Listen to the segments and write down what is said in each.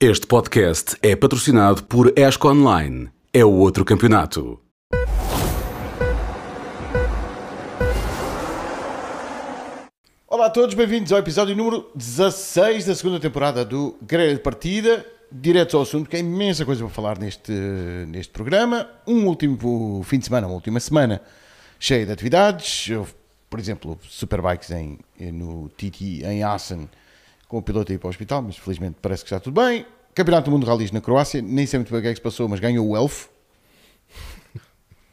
Este podcast é patrocinado por ESCO Online. É o outro campeonato. Olá a todos, bem-vindos ao episódio número 16 da segunda temporada do Grelha de Partida. Direto ao assunto, que é imensa coisa para falar neste, neste programa. Um último fim de semana, uma última semana cheia de atividades. Houve, por exemplo, Superbikes em, no TT em Assen, com o piloto a ir para o hospital, mas felizmente parece que está tudo bem. Campeonato do Mundo de Rallys na Croácia, nem sei muito bem o que é que se passou, mas ganhou o Elf.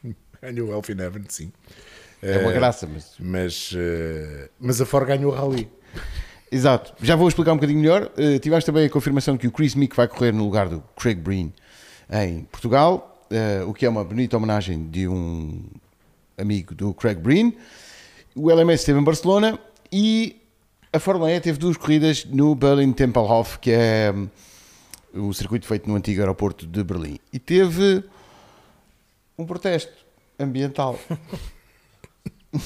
Ganhou o Elf in Heaven, sim. É uma graça, mas Mas, eh, mas a Ford ganhou o Rally. Exato. Já vou explicar um bocadinho melhor. Uh, tiveste também a confirmação que o Chris Meek vai correr no lugar do Craig Breen em Portugal, uh, o que é uma bonita homenagem de um amigo do Craig Breen. O LMS esteve em Barcelona e a Fórmula E teve duas corridas no Berlin Tempelhof, que é um, o circuito feito no antigo aeroporto de Berlim. E teve um protesto ambiental.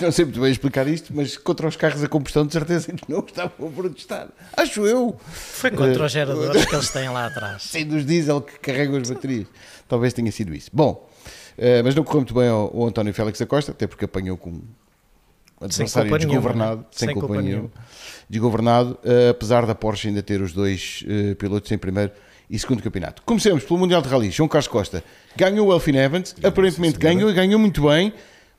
Não sei muito bem explicar isto, mas contra os carros a combustão, de certeza que não estavam a protestar. Acho eu. Foi contra os geradores que eles têm lá atrás. Sem dos diesel que carregam as baterias. Talvez tenha sido isso. Bom, eh, mas não correu muito bem ao, ao António Félix da Costa, até porque apanhou com adversário nenhuma, desgovernado, não é? sem, Sem culpa, culpa nenhuma, desgovernado, eh, apesar da Porsche ainda ter os dois eh, pilotos em primeiro e segundo campeonato. Comecemos pelo Mundial de Rally. João Carlos Costa ganhou o Elfin Evans, aparentemente ganhou e ganhou muito bem,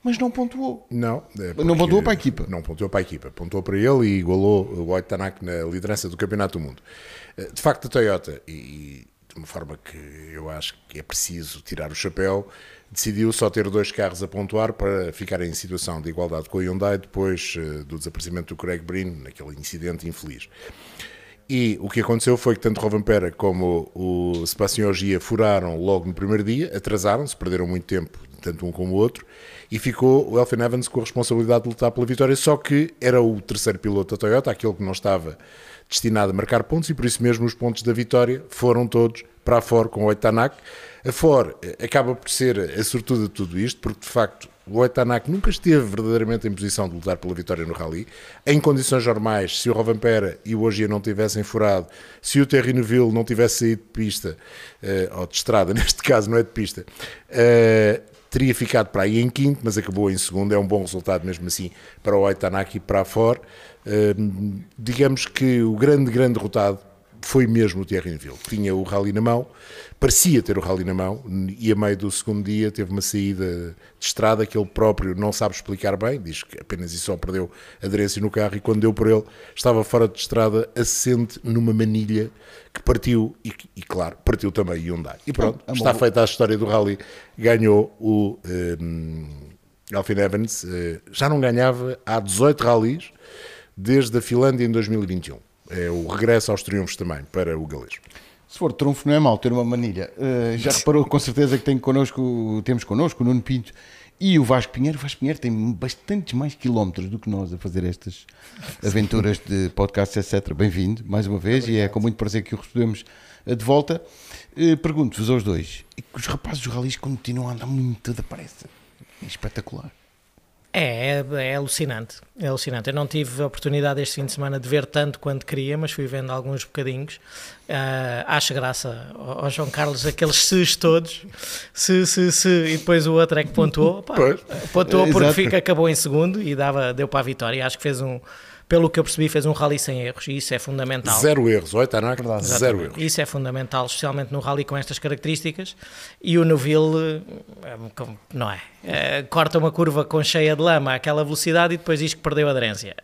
mas não pontuou. Não, é Não pontuou para a equipa. Não pontuou para a equipa. Pontuou para ele e igualou o White Tanak na liderança do Campeonato do Mundo. Eh, De facto, a Toyota, e de uma forma que eu acho que é preciso tirar o chapéu, decidiu só ter dois carros a pontuar para ficar em situação de igualdade com a Hyundai depois eh, do desaparecimento do Craig Breen, naquele incidente infeliz. E o que aconteceu foi que tanto Rovanpera como o Sebastião Ogier furaram logo no primeiro dia, atrasaram-se, perderam muito tempo, tanto um como o outro, e ficou o Elfin Evans com a responsabilidade de lutar pela vitória, só que era o terceiro piloto da Toyota, aquele que não estava destinado a marcar pontos, e por isso mesmo os pontos da vitória foram todos para a Ford com o Oitanak. A Ford eh, acaba por ser a sortuda de tudo isto, porque de facto o Oitanak nunca esteve verdadeiramente em posição de lutar pela vitória no Rally. Em condições normais, se o Rovanpera e o Ogier não tivessem furado, se o Terry Neville não tivesse saído de pista, eh, ou de estrada, neste caso não é de pista, eh, teria ficado para aí em quinto, mas acabou em segundo. É um bom resultado mesmo assim para o Oitanak e para a. Eh, digamos que o grande, grande derrotado foi mesmo o Thierry Neville. Tinha o rally na mão, parecia ter o rally na mão, e a meio do segundo dia teve uma saída de estrada que ele próprio não sabe explicar bem, diz que apenas e só perdeu aderência no carro, e quando deu por ele, estava fora de estrada, assente numa manilha que partiu, e, e claro, partiu também Hyundai. E pronto, uma está feita a história do rally, ganhou o um, Alfin Evans, eh, já não ganhava há 18 rallies, desde a Finlândia em 2021. É o regresso aos triunfos também para o galês. Se for trunfo, não é mau ter uma manilha. Uh, já reparou com certeza que tem connosco, temos connosco o Nuno Pinto e o Vasco Pinheiro. O Vasco Pinheiro tem bastantes mais quilómetros do que nós a fazer estas aventuras de podcast, etc. Bem-vindo mais uma vez e é com muito prazer que o recebemos de volta. Uh, Pergunto-vos aos dois: os rapazes dos ralis continuam a andar muito depressa. É espetacular. É, é, é alucinante, é alucinante. Eu não tive a oportunidade este fim de semana de ver tanto quanto queria, mas fui vendo alguns bocadinhos. Ah, acho graça ao ao João Carlos aqueles se's todos, se, se, se, e depois o outro é que pontuou. Pá, pontuou porque Exato. fica, acabou em segundo e dava, deu para a vitória. Acho que fez um, pelo que eu percebi, fez um rally sem erros e isso é fundamental. Zero erros, oi, Tanak, zero Exatamente. erros. Isso é fundamental, especialmente no rally com estas características. E o Neville, eh, como- não é? Eh, corta uma curva com cheia de lama àquela velocidade e depois diz que perdeu a aderência.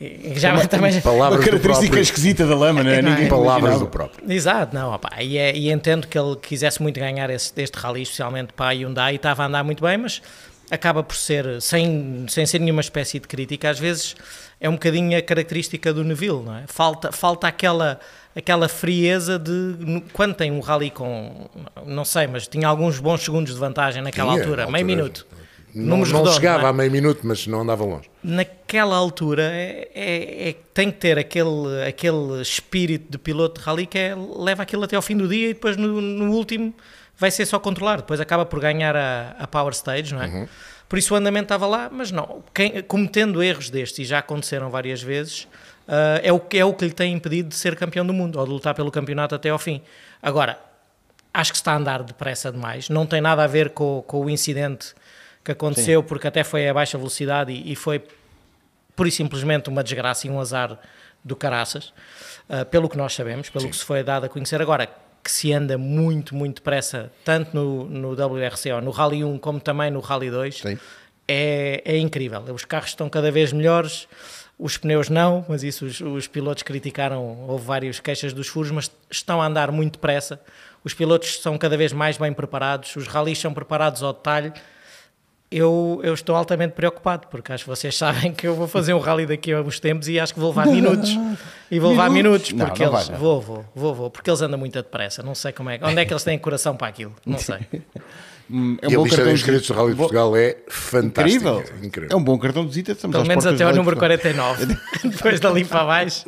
E já também. Palavras uma característica próprio. esquisita da lama, não é? Não é? Ninguém Palavras imaginava. do próprio. Exato, não, opá, e, é- e entendo que ele quisesse muito ganhar esse, este rally, especialmente para a Hyundai, e estava a andar muito bem, mas acaba por ser, sem, sem ser nenhuma espécie de crítica, às vezes é um bocadinho a característica do Neville, não é? Falta, falta aquela, aquela frieza de, quando tem um rally com, não sei, mas tinha alguns bons segundos de vantagem naquela Tinha, altura, na meio altura. minuto. Não, não redondos, chegava não é? a meio minuto, mas não andava longe. naquela altura é, é- é- tem que ter aquele, aquele espírito de piloto de rally que é, leva aquilo até ao fim do dia e depois no, no último vai ser só controlar, depois acaba por ganhar a, a Power Stage, não é? Por isso o andamento estava lá, mas não, quem, cometendo erros destes, e já aconteceram várias vezes, uh, é, o, que- é o que lhe tem impedido de ser campeão do mundo ou de lutar pelo campeonato até ao fim. Agora, acho que está a andar depressa demais. Não tem nada a ver com, com o incidente que aconteceu, porque até foi a baixa velocidade e, e foi pura e simplesmente uma desgraça e um azar do caraças, uh, pelo que nós sabemos, pelo que se foi dado a conhecer. Agora, que se anda muito, muito depressa, tanto no, no WRC, no Rally 1, como também no Rally 2, Sim. é, é incrível. Os carros estão cada vez melhores, os pneus não, mas isso os, os pilotos criticaram, houve várias queixas dos furos, mas estão a andar muito depressa. Os pilotos são cada vez mais bem preparados, os rallies são preparados ao detalhe. Eu, eu estou altamente preocupado, porque acho que vocês sabem que eu vou fazer um rally daqui a uns tempos e acho que vou levar minutos. E vou levar minutos, porque não eles. vai, não. Vou, vou, vou, vou, porque eles andam muito depressa. Não sei como é. Onde é que eles têm coração para aquilo? Não sei. Hum, É e a lista de inscritos do Rally de Bom- Portugal é fantástica. Incrível. Incrível. É um bom cartão de visita. Estamos Pelo menos até ao número Portugal. 49. Depois dali para baixo.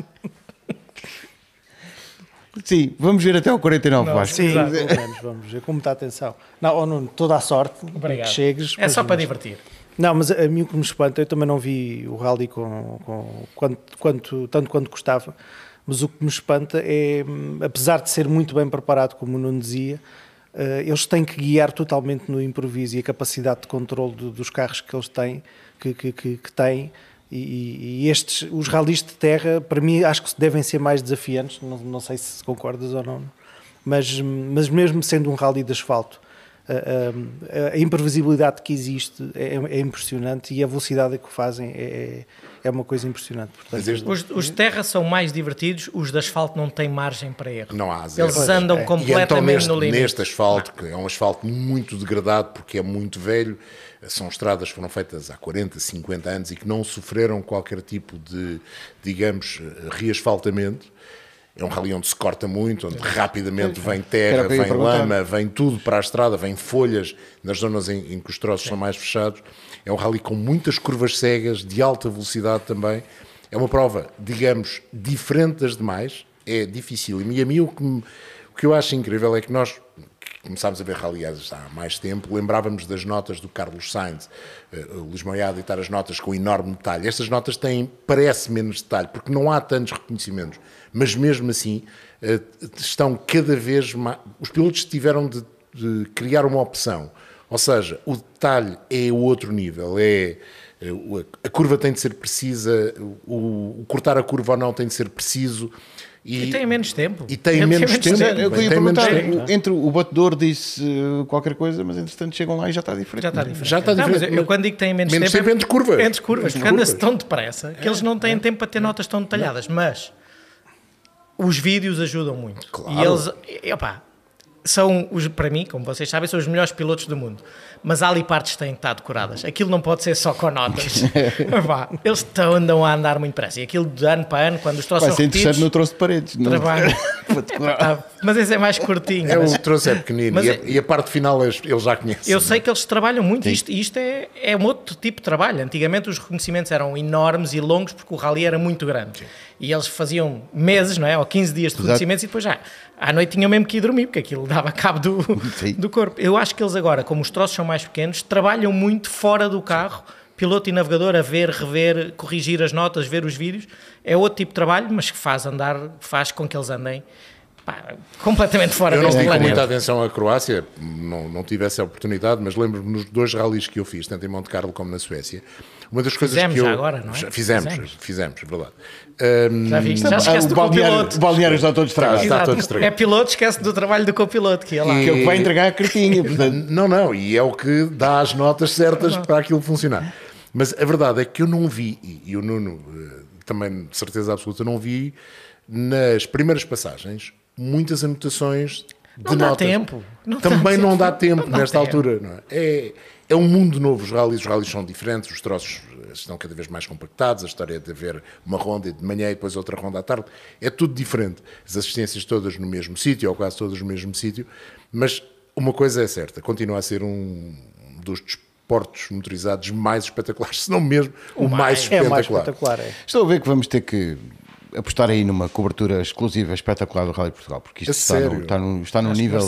Sim, vamos ver até ao 49, Não, Vasco. Sim, Exato. menos, vamos ver com muita atenção. Não, oh, Nuno, toda a sorte Obrigado. que chegues. É só mas- para divertir. Não, mas a, mim o que me espanta, eu também não vi o rally com, com quanto, quanto, tanto quanto gostava, mas o que me espanta é, hum, apesar de ser muito bem preparado, como o Nuno dizia, eh, eles têm que guiar totalmente no improviso e a capacidade de controle do- dos carros que eles têm, que, que, que, que têm, e, e estes, os rallies de terra, para mim, acho que devem ser mais desafiantes, não, não sei se concordas ou não, mas, mas mesmo sendo um rally de asfalto, a, a- a imprevisibilidade que existe é, é impressionante e a velocidade a que o fazem é, é uma coisa impressionante. Portanto, este- Os, os de terra são mais divertidos, os de asfalto não têm margem para erro. Não há zero. Eles andam é. Então completamente neste, no limite. neste asfalto, que é um asfalto muito degradado porque é muito velho, são estradas que foram feitas há 40, 50 anos e que não sofreram qualquer tipo de, digamos, reasfaltamento. É um rally onde se corta muito, onde rapidamente vem terra, vem perguntar. lama, vem tudo para a estrada, vem folhas nas zonas em, em que os troços são mais fechados. É um rally com muitas curvas cegas, de alta velocidade também. É uma prova, digamos, diferente das demais. É difícil. E a mim o que, me- o que eu acho incrível é que nós começámos a ver rally há mais tempo, lembrávamos das notas do Carlos Sainz, o Luís Moiado editar as notas com enorme detalhe. Estas notas têm, parece menos detalhe, porque não há tantos reconhecimentos, mas mesmo assim eh, estão cada vez mais. Os pilotos tiveram de, de criar uma opção, ou seja, o detalhe é outro nível, é. eh, o- A curva tem de ser precisa, o, o cortar a curva ou não tem de ser preciso. E tem menos tempo. E tem Ele menos tempo. É, eu queria Tem perguntar, tempo. o- entre o batedor disse uh, qualquer coisa, mas entretanto chegam lá e já está diferente. Já está diferente. Já está Não, mas diferente, eu, mas- quando digo que tem menos, menos tempo, tempo entre curvas. Entre curvas, Entre porque anda-se curvas. tão depressa que eles não têm tempo para ter notas tão detalhadas. Mas os vídeos ajudam muito. Claro. E eles, opá, são, os, para mim, como vocês sabem, são os melhores pilotos do mundo. Mas há ali partes que têm que estar decoradas. Aquilo não pode ser só com notas. Opá, eles estão, andam a andar muito depressa. E aquilo de ano para ano, quando os troços Vai são ser interessante repetidos, no troço de paredes. não? trabalho. Para decorar. Ah, mas esse é mais curtinho. É, mas- o troço é pequenino Mas e, a, é- e a parte final eles eles já conhecem. Eu sei que eles trabalham muito, isto, isto é, é um outro tipo de trabalho. Antigamente os reconhecimentos eram enormes e longos porque o rally era muito grande. E eles faziam meses, não é? Ou 15 dias de reconhecimentos e depois já à noite tinham mesmo que ir dormir porque aquilo dava cabo do, Sim. do corpo. Eu acho que eles agora, como os troços são mais pequenos, trabalham muito fora do carro. Piloto e navegador a ver, rever, corrigir as notas, ver os vídeos, é outro tipo de trabalho, mas que faz andar, faz com que eles andem pá, completamente fora Eu não deste vi com planeta. muita atenção a Croácia, não, não tive essa oportunidade, mas lembro-me nos dois rallies que eu fiz, tanto em Monte Carlo como na Suécia. Uma das coisas Fizemos que eu. já agora, não é? Já Fizemos, Fizemos. fizemos, é verdade. Ahm, Já viste? Já esquece o do balneário, copiloto. o balneário está todo estragado. Está todo estragado. É piloto, esquece do trabalho do copiloto que ia lá. Que é o que vai entregar a cartinha. Portanto, Não, não, e é o que dá as notas certas para aquilo funcionar. Mas a verdade é que eu não vi, e, e o Nuno eh, também de certeza absoluta não vi, nas primeiras passagens, muitas anotações de Não dá notas. tempo. Não também dá não dá tempo. tempo Não dá nesta tempo. altura. Não é? É, é um mundo novo os rallies, os rallies são diferentes, os troços eh, estão cada vez mais compactados, a história de haver uma ronda de manhã e depois outra ronda à tarde, é tudo diferente. As assistências todas no mesmo sítio, ou quase todas no mesmo sítio, mas uma coisa é certa, continua a ser um dos desportos motorizados mais espetaculares, se não mesmo o, mais, É espetacular. mais espetacular. É. estou a ver que vamos ter que apostar aí numa cobertura exclusiva espetacular do Rally de Portugal, porque isto A está no, está no, está no Acho que nível.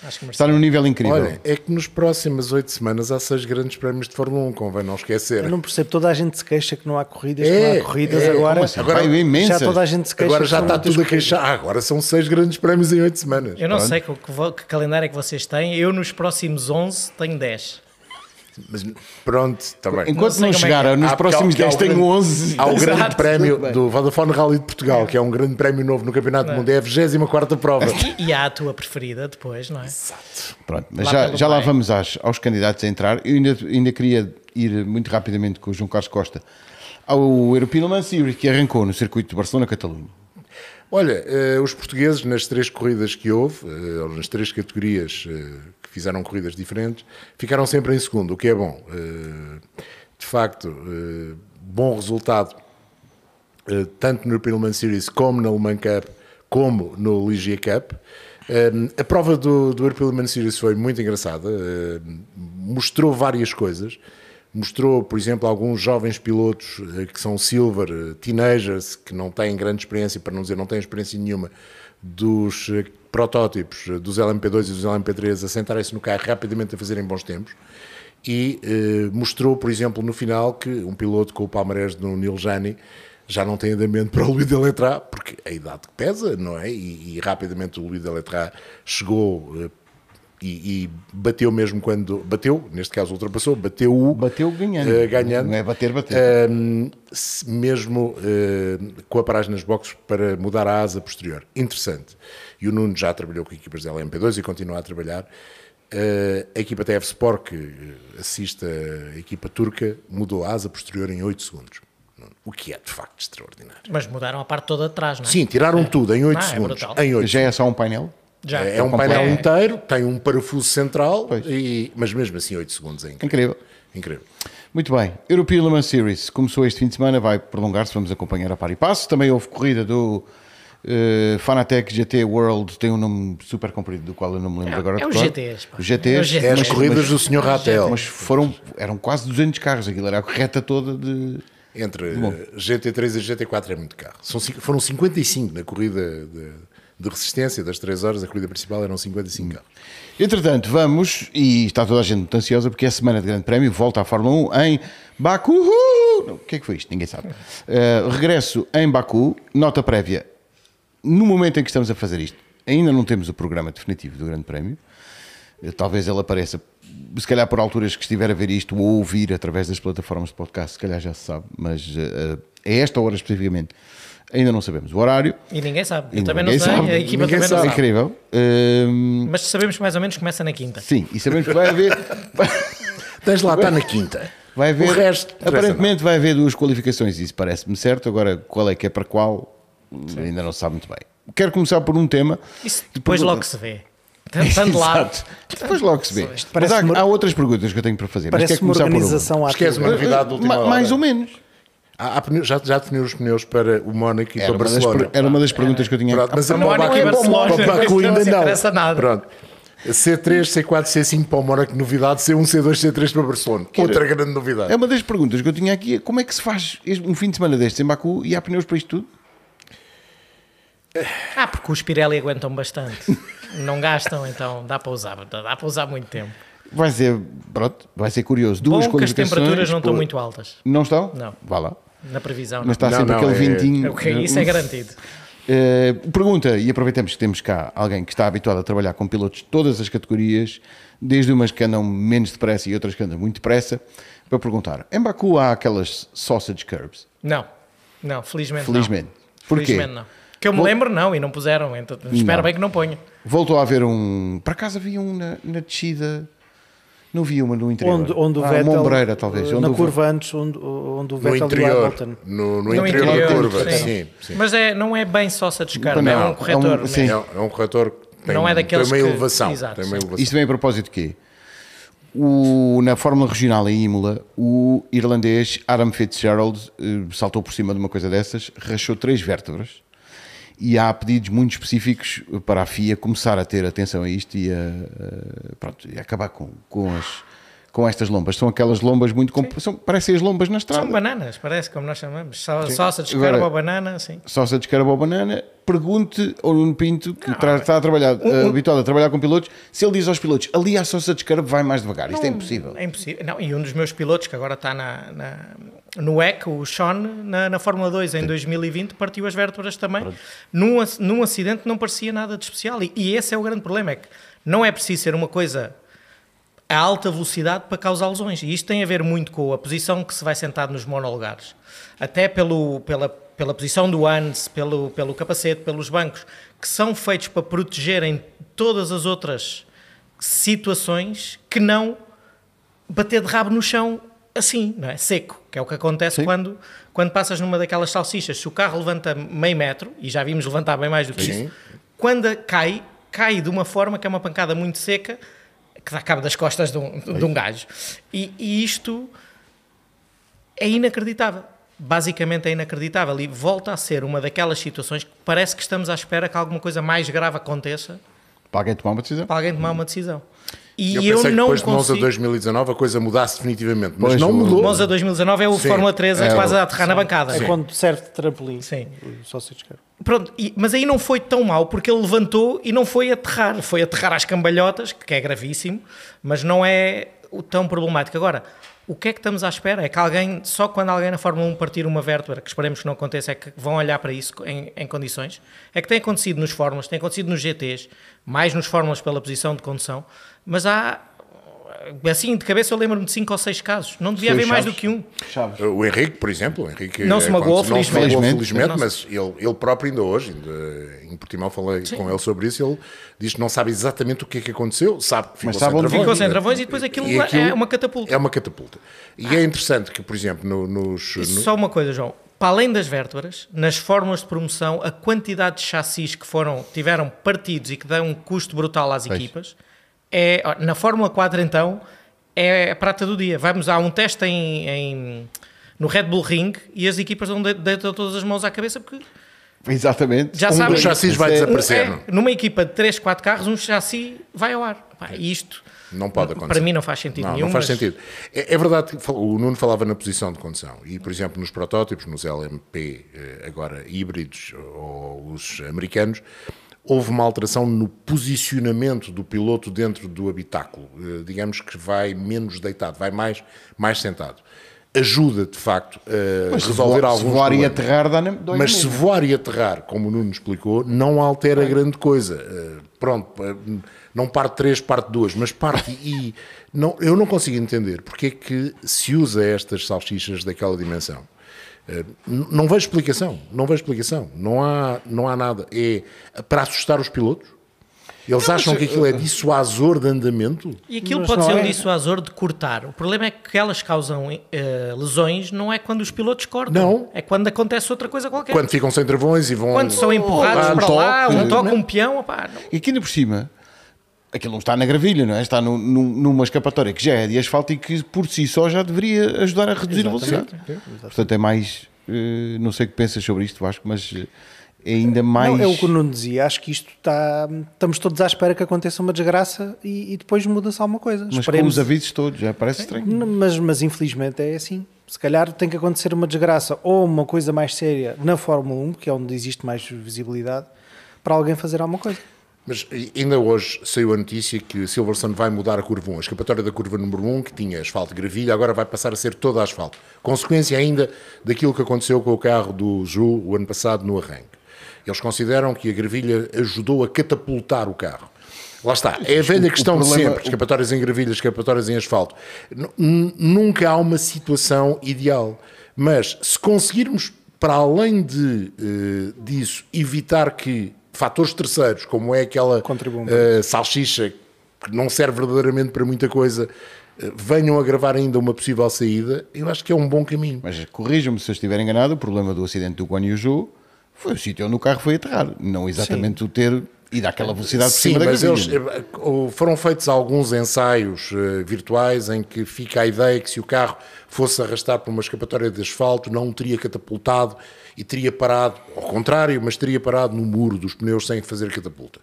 Que. Está num nível incrível. Olha, é que nos próximas oito semanas há seis grandes prémios de Fórmula 1, convém não esquecer. Eu não percebo, toda a gente se queixa que não há corridas, que É, não há corridas é, agora. assim? Agora- Vai imensas. já toda a gente se queixa. Agora que já está tudo a queixar. Ah, agora são seis grandes prémios em oito semanas. Eu não sei que, que que calendário é que vocês têm. Eu, nos próximos 11, tenho 10. Mas pronto, está bem. Enquanto sei não, como é é. nos Há- próximos há- há 10 o tenho grande- 11. Há o Exato. grande prémio do Vodafone Rally de Portugal, que é um grande prémio novo no Campeonato do Mundo. É a 24 prova. E, e há a tua preferida depois, não é? Pronto, mas Lá já, já lá vamos às- aos candidatos a entrar. Eu ainda, ainda queria ir muito rapidamente com o João Carlos Costa ao European Le Mans Series que arrancou no circuito de Barcelona-Catalunha. Olha, eh, os portugueses, nas três corridas que houve, eh, ou nas três categorias eh, que fizeram corridas diferentes, ficaram sempre em segundo, o que é bom. Eh, de facto, eh, bom resultado, eh, tanto no Mans Series como na Le Mans Cup, como no Ligia Cup. A prova do, do European Series foi muito engraçada, mostrou várias coisas. Mostrou, por exemplo, alguns jovens pilotos que são silver, teenagers, que não têm grande experiência, para não dizer não têm experiência nenhuma, dos protótipos dos LMP2 e dos LMP3 a sentarem-se no carro rapidamente a fazerem bons tempos. E eh, mostrou, por exemplo, no final, que um piloto com o palmarés do Neil Jani já não tem andamento para o Louis Deletrat, porque a idade que pesa, não é? E, e rapidamente o Louis Deletrat chegou eh, e, e bateu mesmo quando. Bateu, neste caso ultrapassou, bateu o. Bateu ganhando. eh, ganhando. Não é bater, bater. Mesmo eh, com a paragem nas boxes para mudar a asa posterior. Interessante. E o Nuno já trabalhou com equipas de LMP2 e continua a trabalhar. Eh, a equipa TF Sport, que eh, assiste a equipa turca, mudou a asa posterior em 8 segundos. O que é de facto extraordinário. Mas mudaram a parte toda de trás, não é? Sim, tiraram tudo em 8 Ah, é segundos. brutal. em 8 Já é só um painel? Já. é um completo. painel É. inteiro, tem um parafuso central, e, mas mesmo assim 8 segundos é incrível. Incrível. Incrível. Muito bem. European Le Mans Series começou este fim de semana, vai prolongar-se, vamos acompanhar a par e passo. Também houve corrida do eh, Fanatec GT World, tem um nome super comprido, do qual eu não me lembro É- agora. é cor. GTs, pá. Os GTs. É GTs. É as mas- corridas mas- do Sr. Ratel. Mas foram, eram quase 200 carros, aquilo era a reta toda de... Entre eh, GT3 e GT4 é muito carro. São, foram 55 na corrida de, de resistência das 3 horas, a corrida principal eram 55 carros. Entretanto, vamos, e está toda a gente muito ansiosa, porque é a semana de Grande Prémio, volta à Fórmula 1 em Baku. Não, O que é que foi isto? Ninguém sabe. Uh, regresso em Baku, nota prévia. No momento em que estamos a fazer isto, ainda não temos o programa definitivo do Grande Prémio. Uh, Talvez ele apareça, se calhar por alturas que estiver a ver isto ou ouvir através das plataformas de podcast, se calhar já se sabe, mas uh, a esta hora especificamente ainda não sabemos o horário. E ninguém sabe. Eu também não ninguém sei, sabe. a equipa Ninguém também sabe. não É sabe. incrível. Uh, Mas sabemos que mais ou menos começa na quinta. sim, e sabemos que vai haver. Tens lá, está na quinta. Vai haver, O resto, aparentemente vai haver duas qualificações, isso parece-me certo. Agora, qual é que é para qual, ainda não se sabe muito bem. Quero começar por um tema. Isso depois logo se vê. Tanto lá. Exato. Depois logo se vê. Mas há, há outras perguntas que eu tenho para fazer. mas Parece quero uma começar por organização à Esquece uma novidade de última Ma- hora. Mais ou menos. Há- há pneus- já, já definiram os pneus para o Mónaco e Era para uma, das, Barcelona. per- era uma das perguntas que eu tinha. Pronto, mas Ah, Mónaco para o e Baku- o não ainda não. interessa nada. Pronto. C3, C4, C5 para o Mónaco, novidade. C1, C2, C3 para Barcelona. Outra grande novidade. É uma das perguntas que eu tinha aqui. é Como é que se faz um fim de semana destes em Baku e há pneus para isto tudo? Ah, porque os Pirelli aguentam bastante. Não gastam, então dá para usar. Dá para usar muito tempo. Vai ser, pronto, vai ser curioso. Duas Bom que as temperaturas não estão por- muito altas. Não estão? Não. Vá lá. Na previsão. Mas Não. está Não, sempre não, aquele é- ventinho. Ok, isso é garantido. Eh, pergunta, e aproveitamos que temos cá alguém que está habituado a trabalhar com pilotos de todas as categorias, desde umas que andam menos depressa e outras que andam muito depressa, para perguntar: em Baku há aquelas sausage curbs? Não, não, felizmente, Felizmente. não. Porquê? Felizmente não. Que eu me Vou- lembro, não, e não puseram. Então, espero Não. bem que não ponham. Voltou a haver um. Por acaso havia um na, na descida. Não vi uma no interior. Onde, onde o ah, Vettel, Mombreira, talvez. eh, Onde na o- curva antes, onde, onde o No Vettel e o interior. No, no No interior, da interior, curva. sim. Sim, sim. Mas é, não é bem sausage curve, Não, é é um um- corretor. sim. mesmo. É, é um corretor que tem, Não é daqueles tem uma que- elevação. Exato, tem uma sim. elevação. Isto vem a propósito de quê? O, na Fórmula Regional em Imola, o irlandês Adam Fitzgerald eh, saltou por cima de uma coisa dessas, rachou três vértebras e há pedidos muito específicos para a FIA começar a ter atenção a isto e a, a- pronto, e acabar com, com, as, com estas lombas. São aquelas lombas muito. Comp... São, parecem as lombas na estrada. São bananas, parece como nós chamamos. Salsa de escarba ou banana, sim. Salsa de escarabau banana, pergunte ao Nuno Pinto, que tra- está a trabalhar, eh, habituado a trabalhar com pilotos, se ele diz aos pilotos, ali a salsa de escarabau vai mais devagar. Isto é impossível. É impossível. Não, e um dos meus pilotos, que agora está na, na- no EC, o Sean, na, na Fórmula 2 em 2020, partiu as vértebras também. Num, num acidente não parecia nada de especial. E, e esse é o grande problema: é que não é preciso ser uma coisa a alta velocidade para causar lesões. E isto tem a ver muito com a posição que se vai sentado nos monolugares. Até pelo, pela, pela posição do ANS, pelo, pelo capacete, pelos bancos, que são feitos para protegerem todas as outras situações que não bater de rabo no chão assim, não é? Seco, que é o que acontece Sim. quando, quando passas numa daquelas salsichas. Se o carro levanta meio metro, e já vimos levantar bem mais do que Sim. isso, quando cai, cai de uma forma que é uma pancada muito seca, que dá cabo das costas de um, de um gajo. E, e isto é inacreditável. Basicamente é inacreditável. E volta a ser uma daquelas situações que parece que estamos à espera que alguma coisa mais grave aconteça Para alguém tomar uma decisão. para alguém tomar uma decisão. E Eu eu, pensei que não depois de Monza consigo... 2019 a coisa mudasse definitivamente, mas Pois, não mudou. Monza 2019 é o Sim. Fórmula 3 a É, quase a aterrar na bancada. É quando serve de trampolim. Sim. de escarba. Pronto, e- mas aí não foi tão mal porque ele levantou e não foi aterrar, foi aterrar às cambalhotas, que é gravíssimo, mas não é o tão problemático. Agora, o que é que estamos à espera? É que alguém, só quando alguém na Fórmula 1 partir uma vértebra, que esperemos que não aconteça, é que vão olhar para isso em, em condições. É que tem acontecido nos Fórmulas, tem acontecido nos GTs, mais nos Fórmulas pela posição de condução, mas há, assim de cabeça eu lembro-me de 5 ou 6 casos, não devia haver mais do que um. Chaves. O Henrique, por exemplo, o Henrique Não se eh, magoou, quando- não se felizmente. magoou, Felizmente. felizmente, mas ele, ele próprio ainda hoje, ainda em Portimão falei com ele sobre isso, ele diz que não sabe exatamente o que é que aconteceu, sabe que ficou sabe sem travões. Ficou sem travões e depois aquilo, é uma catapulta. É uma catapulta. E é interessante que, por exemplo, no- nos... E no- Só uma coisa, João. Para além das vértebras, nas fórmulas de promoção, a quantidade de chassis que foram, tiveram partidos e que dão um custo brutal às equipas, é, na Fórmula 4, então, é a prata do dia. Vamos a um teste em, em- no Red Bull Ring e as equipas dão, deitam todas as mãos à cabeça porque Exatamente. Já Um sabem. dos chassis vai é- desaparecer. é, numa equipa de 3, 4 carros, um chassi vai ao ar. Pá, e isto, Não pode acontecer. para mim, não faz sentido Não, nenhum. não faz mas- sentido. É, é verdade que o Nuno falava na posição de condução e, por exemplo, nos protótipos, nos LMP, eh, agora híbridos ou os americanos, houve uma alteração no posicionamento do piloto dentro do habitáculo. Eh, Digamos que vai menos deitado, vai mais, mais sentado. Ajuda, de facto, a Mas resolver voar, alguns se voar e problemas. aterrar, Mas se voar e aterrar, como o Nuno explicou, não altera grande coisa. Uh, pronto, não parte 3, parte 2, mas parte e não, eu não consigo entender porque é que se usa estas salsichas daquela dimensão. Uh, não vejo explicação, não vejo explicação. Não há, não há nada. É para assustar os pilotos? Eles acham que aquilo é dissuasor de andamento? E aquilo Mas pode não ser um é. dissuasor de cortar. O problema é que elas causam eh, lesões não é quando os pilotos cortam. Não. É quando acontece outra coisa qualquer. Quando ficam sem travões e vão. Quando são empurrados um para lá, toque, um toque, não. um peão, opá, não. E aqui ainda por cima, aquilo não está na gravilha, não é? Está no- num- numa escapatória que já é de asfalto e que por si só já deveria ajudar a reduzir a velocidade. Portanto, é mais. eh, não sei o que pensas sobre isto, Vasco, mas eh, é ainda mais. Não, é o que o Nuno dizia. Acho que isto está. Estamos todos à espera que aconteça uma desgraça e, e depois muda-se alguma coisa. mas com Esperemos. os avisos todos, já parece estranho. Mas, mas infelizmente é assim. Se calhar tem que acontecer uma desgraça ou uma coisa mais séria na Fórmula 1, que é onde existe mais visibilidade, para alguém fazer alguma coisa. Mas ainda hoje saiu a notícia que Silverstone vai mudar a curva 1. A escapatória da curva número 1, que tinha asfalto de gravilha, agora vai passar a ser toda asfalto. Consequência ainda daquilo que aconteceu com o carro do Ju o ano passado no arranque. Eles consideram que a gravilha ajudou a catapultar o carro. Lá está, é a velha questão de problema- sempre: escapatórias em gravilha, escapatórias em asfalto. Nunca há uma situação ideal. Mas se conseguirmos, para além de, eh, disso, evitar que fatores terceiros, como é aquela eh, salsicha que não serve verdadeiramente para muita coisa, eh, venham a gravar ainda uma possível saída, eu acho que é um bom caminho. Mas corrijam-me se eu estiver enganado, o problema do acidente do Guan Yu foi o sítio onde o carro foi aterrar, não exatamente o ter E dá aquela velocidade por Sim, cima da mas eles eh, foram feitos alguns ensaios eh, virtuais em que fica a ideia que se o carro fosse arrastar por uma escapatória de asfalto não o teria catapultado e teria parado, ao contrário, mas teria parado no muro dos pneus sem fazer catapulta.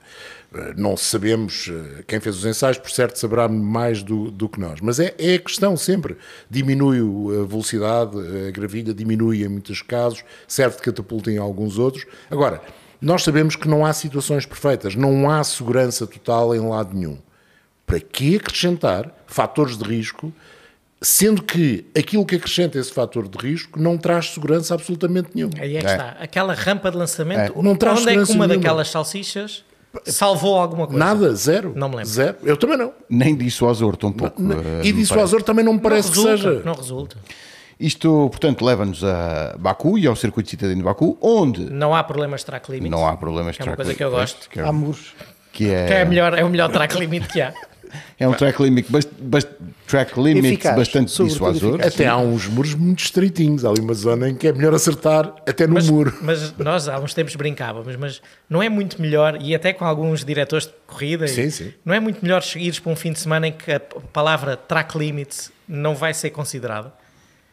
Eh, Não sabemos, eh, quem fez os ensaios, por certo, saberá mais do, do que nós. Mas é, é a questão sempre. Diminui a velocidade, a gravilha diminui em muitos casos, serve de catapulta em alguns outros. Agora, nós sabemos que não há situações perfeitas, não há segurança total em lado nenhum. Para que acrescentar fatores de risco, sendo que aquilo que acrescenta esse fator de risco não traz segurança absolutamente nenhuma? Aí é que É. está. Aquela rampa de lançamento, É. Não traz onde é que segurança uma nenhuma. daquelas salsichas salvou alguma coisa? Nada, zero. Não me lembro. Zero. Eu também não. Nem dissuasor, tão pouco. eh, e me dissuasor também não me Não parece que resulta, seja. não resulta. Isto, portanto, leva-nos a Baku e ao circuito citadino de Baku, onde Não há problemas de track limit. não há problemas de Que é uma track coisa que eu limit, gosto. Que é, Há muros. que é, Que é, melhor, é o melhor track limit que há. É um track limit, bast- bast- track limit Eficaz, bastante dissuasor. Até há uns muros muito estreitinhos, há ali uma zona em que é melhor acertar até no Mas, muro. mas nós há uns tempos brincávamos, mas não é muito melhor, e até com alguns diretores de corrida, e Sim, sim. não é muito melhor ires para um fim de semana em que a palavra track limit não vai ser considerada?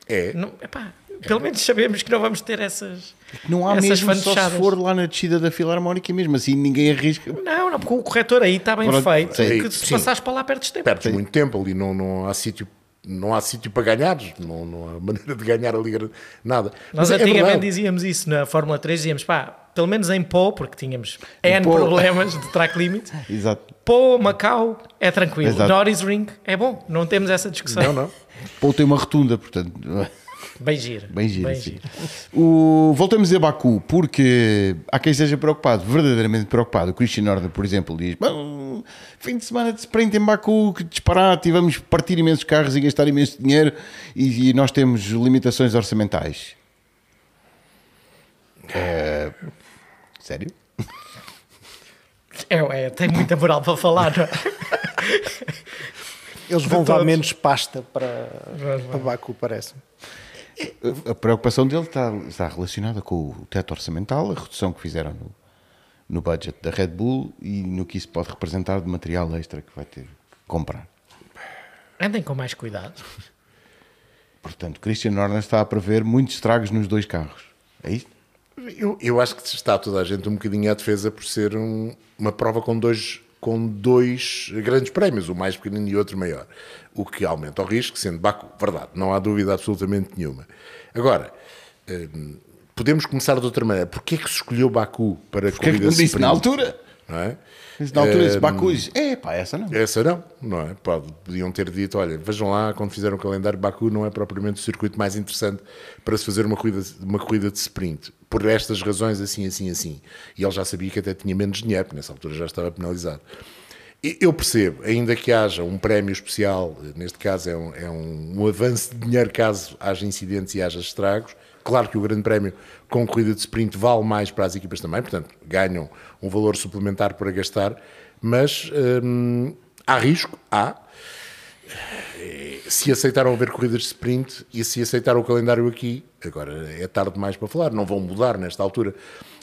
É. Não, epá, pelo menos sabemos que não vamos ter essas. Não há essas mesmo só se for lá na descida da filarmónica mesmo, assim ninguém arrisca. Não, não, porque o corretor aí está bem Pronto, feito. sim. que se Sim. passares para lá perdes tempo. Perdes muito tempo ali, não, não há sítio. Não há sítio para ganhares, não, não há maneira de ganhar ali nada. Nós Mas é antigamente verdade. dizíamos isso na Fórmula 3, dizíamos pá, pelo menos em Pô, porque tínhamos N Pô. problemas de track limit. Exato. Pô, Macau é tranquilo. Exato. Norris Ring é bom, não temos essa discussão. Não, não. Ou tem uma rotunda, portanto. Bem giro. Bem giro, sim. O, voltamos a Baku, porque há quem esteja preocupado, verdadeiramente preocupado. O Christian Horner, por exemplo, diz: "Bom, fim de semana de sprint em Baku, que disparate, e vamos partir imensos carros e gastar imenso dinheiro, e, e nós temos limitações orçamentais. É, sério? É, é, tem muita moral para falar, não é? Eles vão dar menos pasta para, para Baku, parece. A- A preocupação dele está, está relacionada com o teto orçamental, a redução que fizeram no, no budget da Red Bull e no que isso pode representar de material extra que vai ter que comprar. Andem com mais cuidado. Portanto, Christian Horner está a prever muitos estragos nos dois carros. É isto? Eu, eu acho que está toda a gente um bocadinho à defesa por ser um- uma prova com dois, com dois grandes prémios, o mais pequenino e outro maior. O que aumenta o risco, sendo Baku, verdade, não há dúvida absolutamente nenhuma. Agora, hum, podemos começar de outra maneira. Porquê é que se escolheu Baku para a Porque é que corrida não disse na altura? Não é? Disse na altura, disse Baku, disse, é pá, essa não. Essa não, não é? Podiam ter dito, olha, vejam lá, quando fizeram o calendário, Baku não é propriamente o circuito mais interessante para se fazer uma corrida, uma corrida de sprint. Por estas razões, assim, assim, assim. E ele já sabia que até tinha menos dinheiro, porque nessa altura já estava penalizado. Eu percebo, ainda que haja um prémio especial, neste caso é um, é um, um avanço de dinheiro caso haja incidentes e haja estragos. Claro que o grande prémio com corrida de sprint vale mais para as equipas também, portanto ganham um valor suplementar para gastar, mas hum, há risco, há. Se aceitaram haver corridas de sprint e se aceitaram o calendário aqui, agora é tarde demais para falar, não vão mudar nesta altura.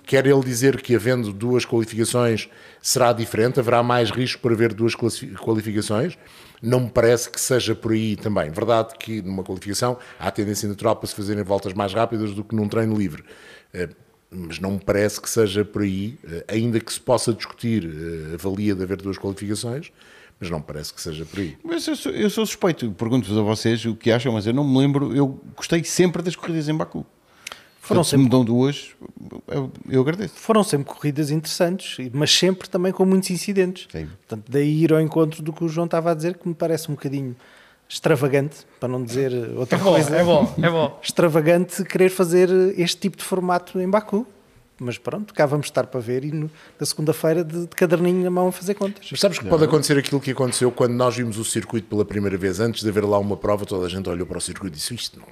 Quer ele dizer que havendo duas qualificações será diferente, haverá mais risco para haver duas qualificações? Não me parece que seja por aí também. Verdade que numa qualificação há tendência natural para se fazerem voltas mais rápidas do que num treino livre. Eh, Mas não me parece que seja por aí, eh, ainda que se possa discutir eh, a valia de haver duas qualificações, mas não parece que seja por aí. Mas eu sou, eu sou suspeito, pergunto-vos a vocês o que acham, mas eu não me lembro, eu gostei sempre das corridas em Baku. Foram Portanto, se me sempre, dão duas, eu, eu agradeço. foram sempre corridas interessantes, mas sempre também com muitos incidentes. Sim. Portanto, daí ir ao encontro do que o João estava a dizer, que me parece um bocadinho extravagante, para não dizer outra É bom, coisa. é bom, é bom. Extravagante querer fazer este tipo de formato em Baku. Mas pronto, cá vamos estar para ver e no- na segunda-feira de, de caderninho na mão a fazer contas. Mas sabes que pode acontecer aquilo que aconteceu quando nós vimos o circuito pela primeira vez, antes de haver lá uma prova, toda a gente olhou para o circuito e disse: Isto não.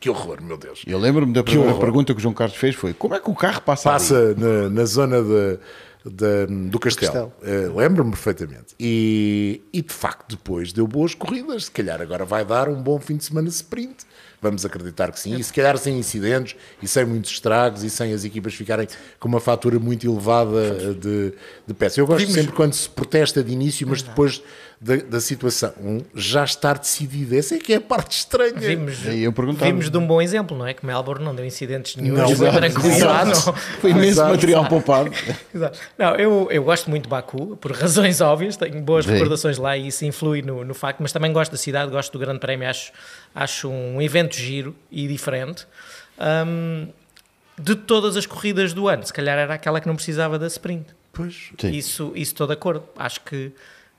Que horror, meu Deus. Eu lembro-me da primeira horror. pergunta que o João Carlos fez foi como é que o carro passa, ali? Passa na, na zona de- da- do Castelo. Eh, Lembro-me perfeitamente. E, e de facto, depois deu boas corridas. Se calhar agora vai dar um bom fim de semana sprint. Vamos acreditar que sim. E se calhar sem incidentes e sem muitos estragos e sem as equipas ficarem com uma fatura muito elevada de, de peça. Eu gosto sempre quando se protesta de início, mas depois da, da situação um, já estar decidida. Essa é que é a parte estranha. Vimos, vimos de um bom exemplo, não é? Que Melbourne não deu incidentes nenhum, Não, foi exato, tranquilidade. exato. Foi imenso Exato. material poupado. Exato. Não, eu, eu gosto muito de Baku, por razões óbvias, tenho boas Sim. recordações lá e isso influi no, no facto, mas também gosto da cidade, gosto do Grande Prémio, acho, acho um evento giro e diferente. Hum, de todas as corridas do ano, se calhar era aquela que não precisava da sprint. Pois. Sim. Isso, isso estou de acordo. Acho que,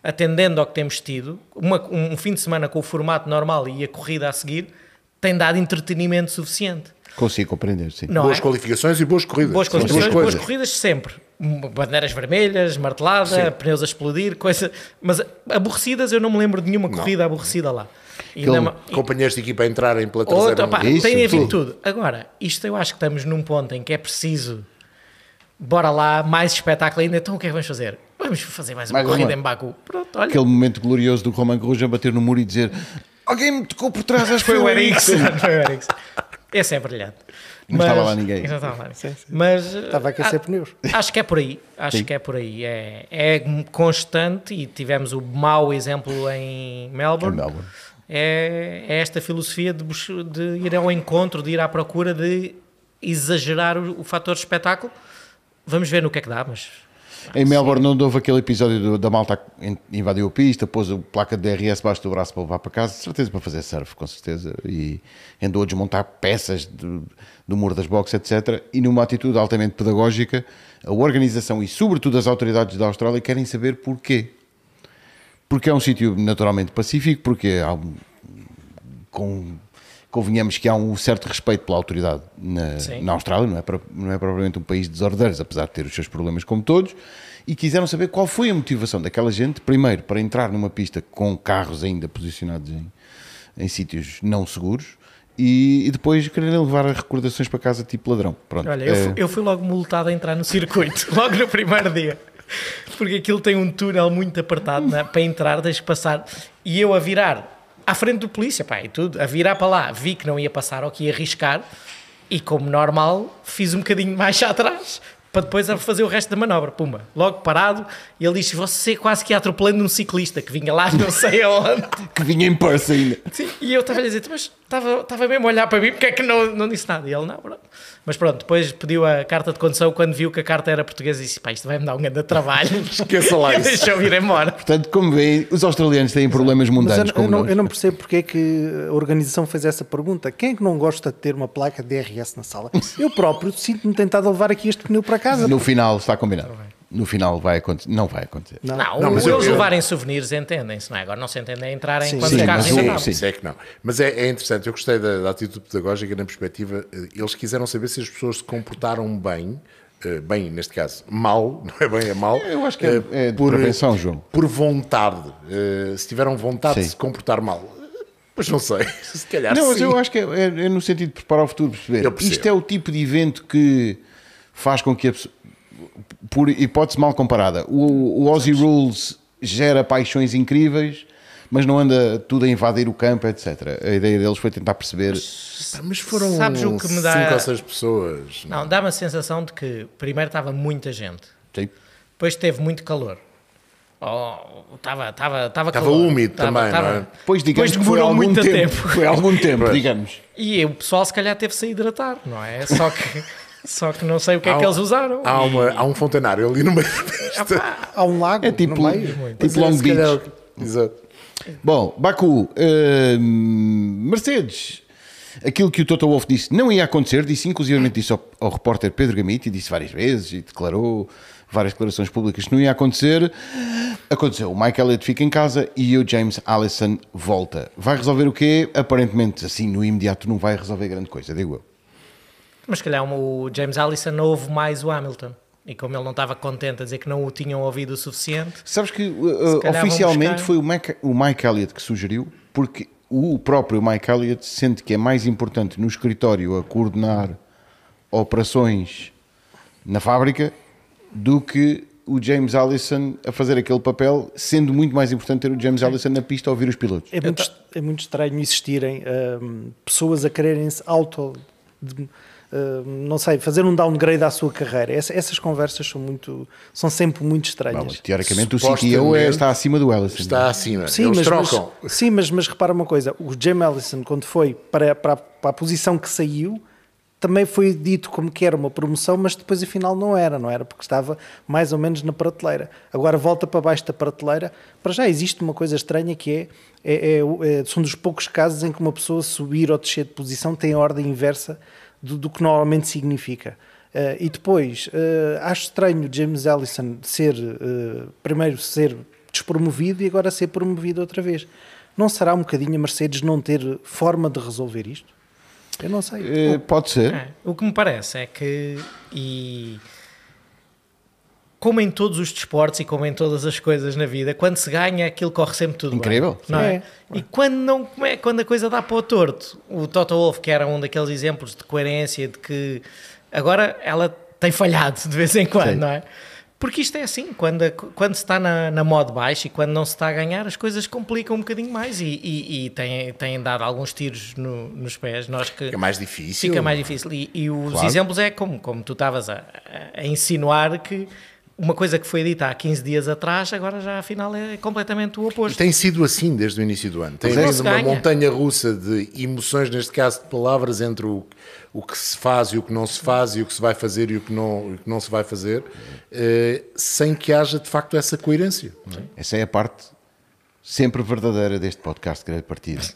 atendendo ao que temos tido, uma- um fim de semana com o formato normal e a corrida a seguir, tem dado entretenimento suficiente. Consigo compreender, sim. Não boas é? qualificações e boas corridas. Boas duas boas coisas. corridas sempre. Bandeiras vermelhas, martelada, pneus a explodir, coisa. Mas aborrecidas, eu não me lembro de nenhuma corrida aborrecida lá. E Aquele- e- Companheiros de equipa a entrarem pela traseira. Outra, pá, Isso, tem ver tudo. tudo. Agora, isto eu acho que estamos num ponto em que é preciso. Bora lá, mais espetáculo ainda. Então o que é que vamos fazer? Vamos fazer mais uma Mais uma. corrida em Baku. Pronto, olha. Aquele momento glorioso do Roman a bater no muro e dizer alguém me tocou por trás, acho que Foi o Ericsson." Foi o Ericsson. Esse é brilhante. Não estava lá ninguém. Não estava lá ninguém. Mas, Estava a aquecer ah, pneus. Acho que é por aí. Acho Sim. que é por aí. É, é constante e tivemos o mau exemplo em Melbourne. Em Melbourne. É, é esta filosofia de, de ir ao encontro, de ir à procura de exagerar o, o fator espetáculo. Vamos ver no que é que dá, mas Em Melbourne não houve aquele episódio do- da malta que invadiu a pista, pôs a placa de DRS baixo do braço para levar para casa, de certeza para fazer surf, com certeza, e andou a desmontar peças do, do muro das boxes, etc. E numa atitude altamente pedagógica, a organização e sobretudo as autoridades da Austrália querem saber porquê. Porque é um sítio naturalmente pacífico, porque há um, com, convenhamos que há um certo respeito pela autoridade na, na Austrália, não é, não é propriamente um país de desordeiros, apesar de ter os seus problemas como todos, e quiseram saber qual foi a motivação daquela gente, primeiro, para entrar numa pista com carros ainda posicionados em, em sítios não seguros, e, e depois quererem levar recordações para casa tipo ladrão. Pronto. olha, eu, É- fui, eu fui logo multado a entrar no circuito, logo no primeiro dia. Porque aquilo tem um túnel muito apertado né, para entrar, tens que passar. E eu a virar à frente do polícia, pá, e tudo, a virar para lá, vi que não ia passar ou que ia arriscar, e como normal, fiz um bocadinho mais atrás para depois fazer o resto da manobra. Pumba, logo parado, e ele disse: Você quase que ia atropelando um ciclista que vinha lá, não sei aonde. que vinha em Perth ainda. Sim, e eu estava a dizer, mas estava, estava mesmo a olhar para mim, porque é que não, não disse nada? E ele, não, pronto. Mas pronto, depois pediu a carta de condução, quando viu que a carta era portuguesa, disse, pá, isto vai-me dar um grande trabalho. Esqueça lá isso. Deixou ir embora. Portanto, como veem, os australianos têm problemas Mas eu, mundanos eu como não, eu não percebo porque é que a organização fez essa pergunta. Quem é que não gosta de ter uma placa DRS na sala? Eu próprio sinto-me tentado a levar aqui este pneu para casa. No final está combinado. No final vai acontecer. Não vai acontecer. Não. Não, Não, mas eles eu- eu- levarem souvenirs entendem-se, não é? Agora não se entendem a entrarem Sim, quando sim, os carros mas ainda Não, não. sim. isso é que não. Mas é, é interessante, eu gostei da, da atitude pedagógica na perspectiva. eh, Eles quiseram saber se as pessoas se comportaram bem, eh, bem, neste caso, mal, não é bem, é mal. Eu acho que é- eh, é de prevenção, João. Por vontade. se tiveram vontade de Sim. se comportar mal. Pois não sei, se calhar Não, mas sim. eu acho que é, é- é no sentido de preparar o futuro, perceber. Isto é o tipo de evento que faz com que a pessoa, por hipótese mal comparada, o, o Aussie Rules gera paixões incríveis, mas não anda tudo a invadir o campo, etc. A ideia deles foi tentar perceber. Pá, Mas foram Sabes o que me dá- cinco ou seis pessoas. Não, dá-me a sensação de que primeiro estava muita gente, Sim. depois teve muito calor. Oh, Estava Estava calor. úmido Estava- também, estava- não é? Depois, digamos, foi demorou algum muito tempo. tempo. Foi algum tempo, Pois. digamos. E o pessoal se calhar teve-se a hidratar, não é? Só que, só que não sei o que é Há que um- eles usaram. Há, uma, há um fontanário ali no meio da pista. pá, Há um lago É tipo, no meio. tipo Long Se calhar- Beach. Exato. Bom, Baku, hum, Mercedes, aquilo que o Toto Wolff disse não ia acontecer, disse inclusivamente isso ao, ao repórter Pedro Gamiti, disse várias vezes e declarou várias declarações públicas que não ia acontecer. Aconteceu, o Mike Elliott fica em casa e o James Allison volta. Vai resolver o quê? Aparentemente, assim, no imediato não vai resolver grande coisa, digo eu. Mas se calhar o James Allison não ouve mais o Hamilton. E como ele não estava contente a dizer que não o tinham ouvido o suficiente, Sabes que uh, vão oficialmente buscar- foi o Mike, o Mike Elliott que sugeriu, porque o próprio Mike Elliott sente que é mais importante no escritório a coordenar operações na fábrica do que o James Allison a fazer aquele papel, sendo muito mais importante ter o James Allison na pista a ouvir os pilotos. É muito, é muito estranho existirem hum, pessoas a quererem-se auto. de- não sei, fazer um downgrade à sua carreira. Essa- essas conversas são muito. são sempre muito Bom, estranhas. mas, teoricamente o CTO é, está acima do Allison. Está acima. Sim Eles mas, trocam. mas- sim, mas, mas repara uma coisa: o James Allison, quando foi para, para, para a posição que saiu, também foi dito como que era uma promoção, mas depois afinal não era, não era? Porque estava mais ou menos na prateleira. Agora volta para baixo da prateleira. Para já existe uma coisa estranha que é, é, é, é- são dos poucos casos em que uma pessoa subir ou descer de posição tem a ordem inversa do, do que normalmente significa. Eh, e depois, eh, acho estranho James Allison ser, eh, primeiro ser despromovido e agora ser promovido outra vez. Não será um bocadinho a Mercedes não ter forma de resolver isto? Eu não sei. Pode ser. É, o que me parece é que, e como em todos os desportos e como em todas as coisas na vida, quando se ganha, aquilo corre sempre tudo Incrível. bem. Não é? É. E quando, não, como é- quando a coisa dá para o torto, o Toto Wolff, que era um daqueles exemplos de coerência, de que agora ela tem falhado de vez em quando, Sim. não é? Porque isto é assim, quando, quando se está na, na modo baixo e quando não se está a ganhar, as coisas complicam um bocadinho mais e, e, e têm, têm dado alguns tiros no- nos pés. Nós que É mais difícil. Fica mais difícil. E, e os Claro. exemplos é como, como tu estavas a- a insinuar que uma coisa que foi dita há 15 dias atrás, agora já afinal é completamente o E oposto. tem sido assim desde o início do ano. Tem não havido se uma ganha. montanha russa de emoções, neste caso de palavras, entre o, o que se faz e o que não se faz, e o que se vai fazer e o que não, o que não se vai fazer, eh, sem que haja de facto essa coerência. não é? Essa é a parte sempre verdadeira deste podcast Grande Partido.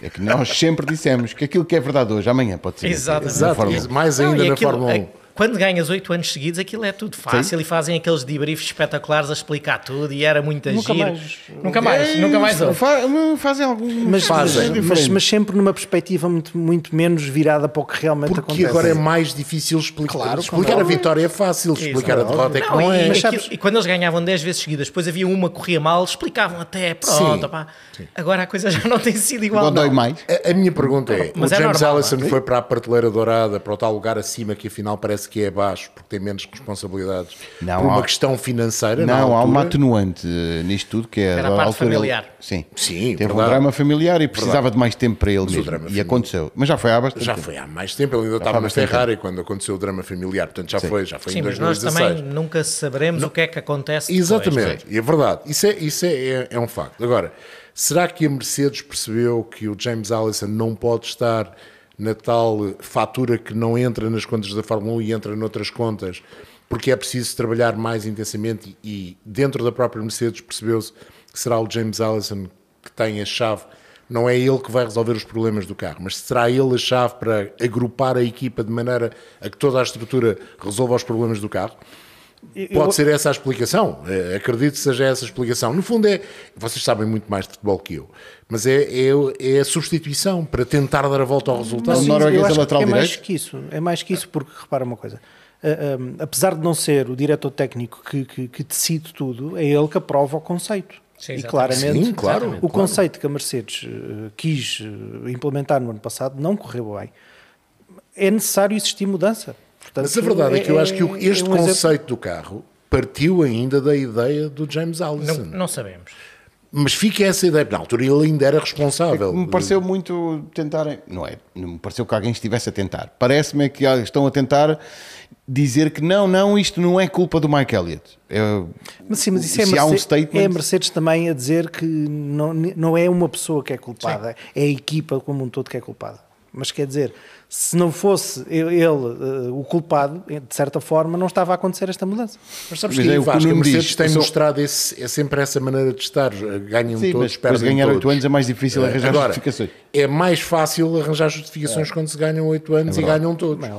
É que nós sempre dissemos que aquilo que é verdade hoje, amanhã pode ser. Exatamente. Na Exato, Fórmula 1. isso, mais Não, ainda e na aquilo- Fórmula 1. é- quando ganhas 8 anos seguidos, aquilo é tudo fácil e fazem aqueles debriefs espetaculares a explicar tudo e era muito Nunca giro. mais- Nunca mais, nunca mais. Fa- Fazem algum. Mas, Fazem. mas, mas, mas sempre numa perspectiva muito, muito menos virada para o que realmente Porque acontece. agora é mais difícil explicar. Claro, explicar a vitória é fácil, explicar a derrota é que Não, não e, é. Mas aquilo- sabes- e quando eles ganhavam 10 vezes seguidas, depois havia uma que corria mal, explicavam até, pronto, Sim, pá. agora a coisa já não tem sido igual. Não dói não. mais. A, a minha pergunta é: Mas o é James normal, Allison não é? foi para a prateleira dourada, para o tal lugar acima que afinal parece que é abaixo, porque tem menos responsabilidades Não, por uma há- questão financeira? na Não, há uma atenuante eh, nisto tudo que é Era a parte altura ele- familiar. sim, Sim, teve um verdade. drama familiar e precisava de mais tempo para ele Mas mesmo. drama E familiar- aconteceu. Mas já foi há bastante Já tempo. foi há mais tempo, ele ainda foi estava na Ferrari quando aconteceu o drama familiar, portanto já foi, já foi Sim, em mas nós 2016. também nunca saberemos o que é que acontece depois. Exatamente, e é verdade, isso, é, isso é, é, é um facto. Agora, será que a Mercedes percebeu que o James Allison não pode estar na tal fatura que não entra nas contas da Fórmula 1 e entra noutras contas, porque é preciso trabalhar mais intensamente e, dentro da própria Mercedes percebeu-se que será o James Allison que tem a chave. Não é ele que vai resolver os problemas do carro, mas será ele a chave para agrupar a equipa de maneira a que toda a estrutura resolva os problemas do carro? Pode ser essa a explicação. Eh, Acredito que seja essa a explicação. No fundo, é. Vocês sabem muito mais de futebol que eu, mas é, é, é a substituição para tentar dar a volta ao resultado. Mas norueguês é lateral é mais que isso. É mais que isso, porque repara uma coisa. Ah, ah, apesar de não ser o diretor técnico que, que, que decide tudo, é ele que aprova o conceito. Sim, e claramente, Sim, claro, o claro. conceito que a Mercedes eh, quis eh, implementar no ano passado não correu bem. É necessário existir mudança. Portanto, Mas a verdade é, que eu acho que o- é este um exemplo- conceito do carro partiu ainda da ideia do James Allison. Não, não sabemos. Mas fica essa ideia. Na altura ele ainda era responsável. Me pareceu muito tentarem. Não é? Não me pareceu que alguém estivesse a tentar. Parece-me é que estão a tentar dizer que não, não, isto não é culpa do Mike Elliott. É- Mas sim, mas isso é, há um Mercedes, statement. é a Mercedes também a dizer que não, não é uma pessoa que é culpada, é a equipa como um todo que é culpada. Mas quer dizer, se não fosse ele, eh, o culpado, de certa forma, não estava a acontecer esta mudança. Mas sabes Mas que, é o que o Vasco, a Nuno Mercedes diz, tem mostrado esse, é sempre essa maneira de estar. Ganham Sim, todos, mas depois de perdem ganhar todos. 8 anos é mais difícil arranjar Agora, justificações. é mais fácil arranjar justificações quando se ganham 8 anos e ganham todos. É.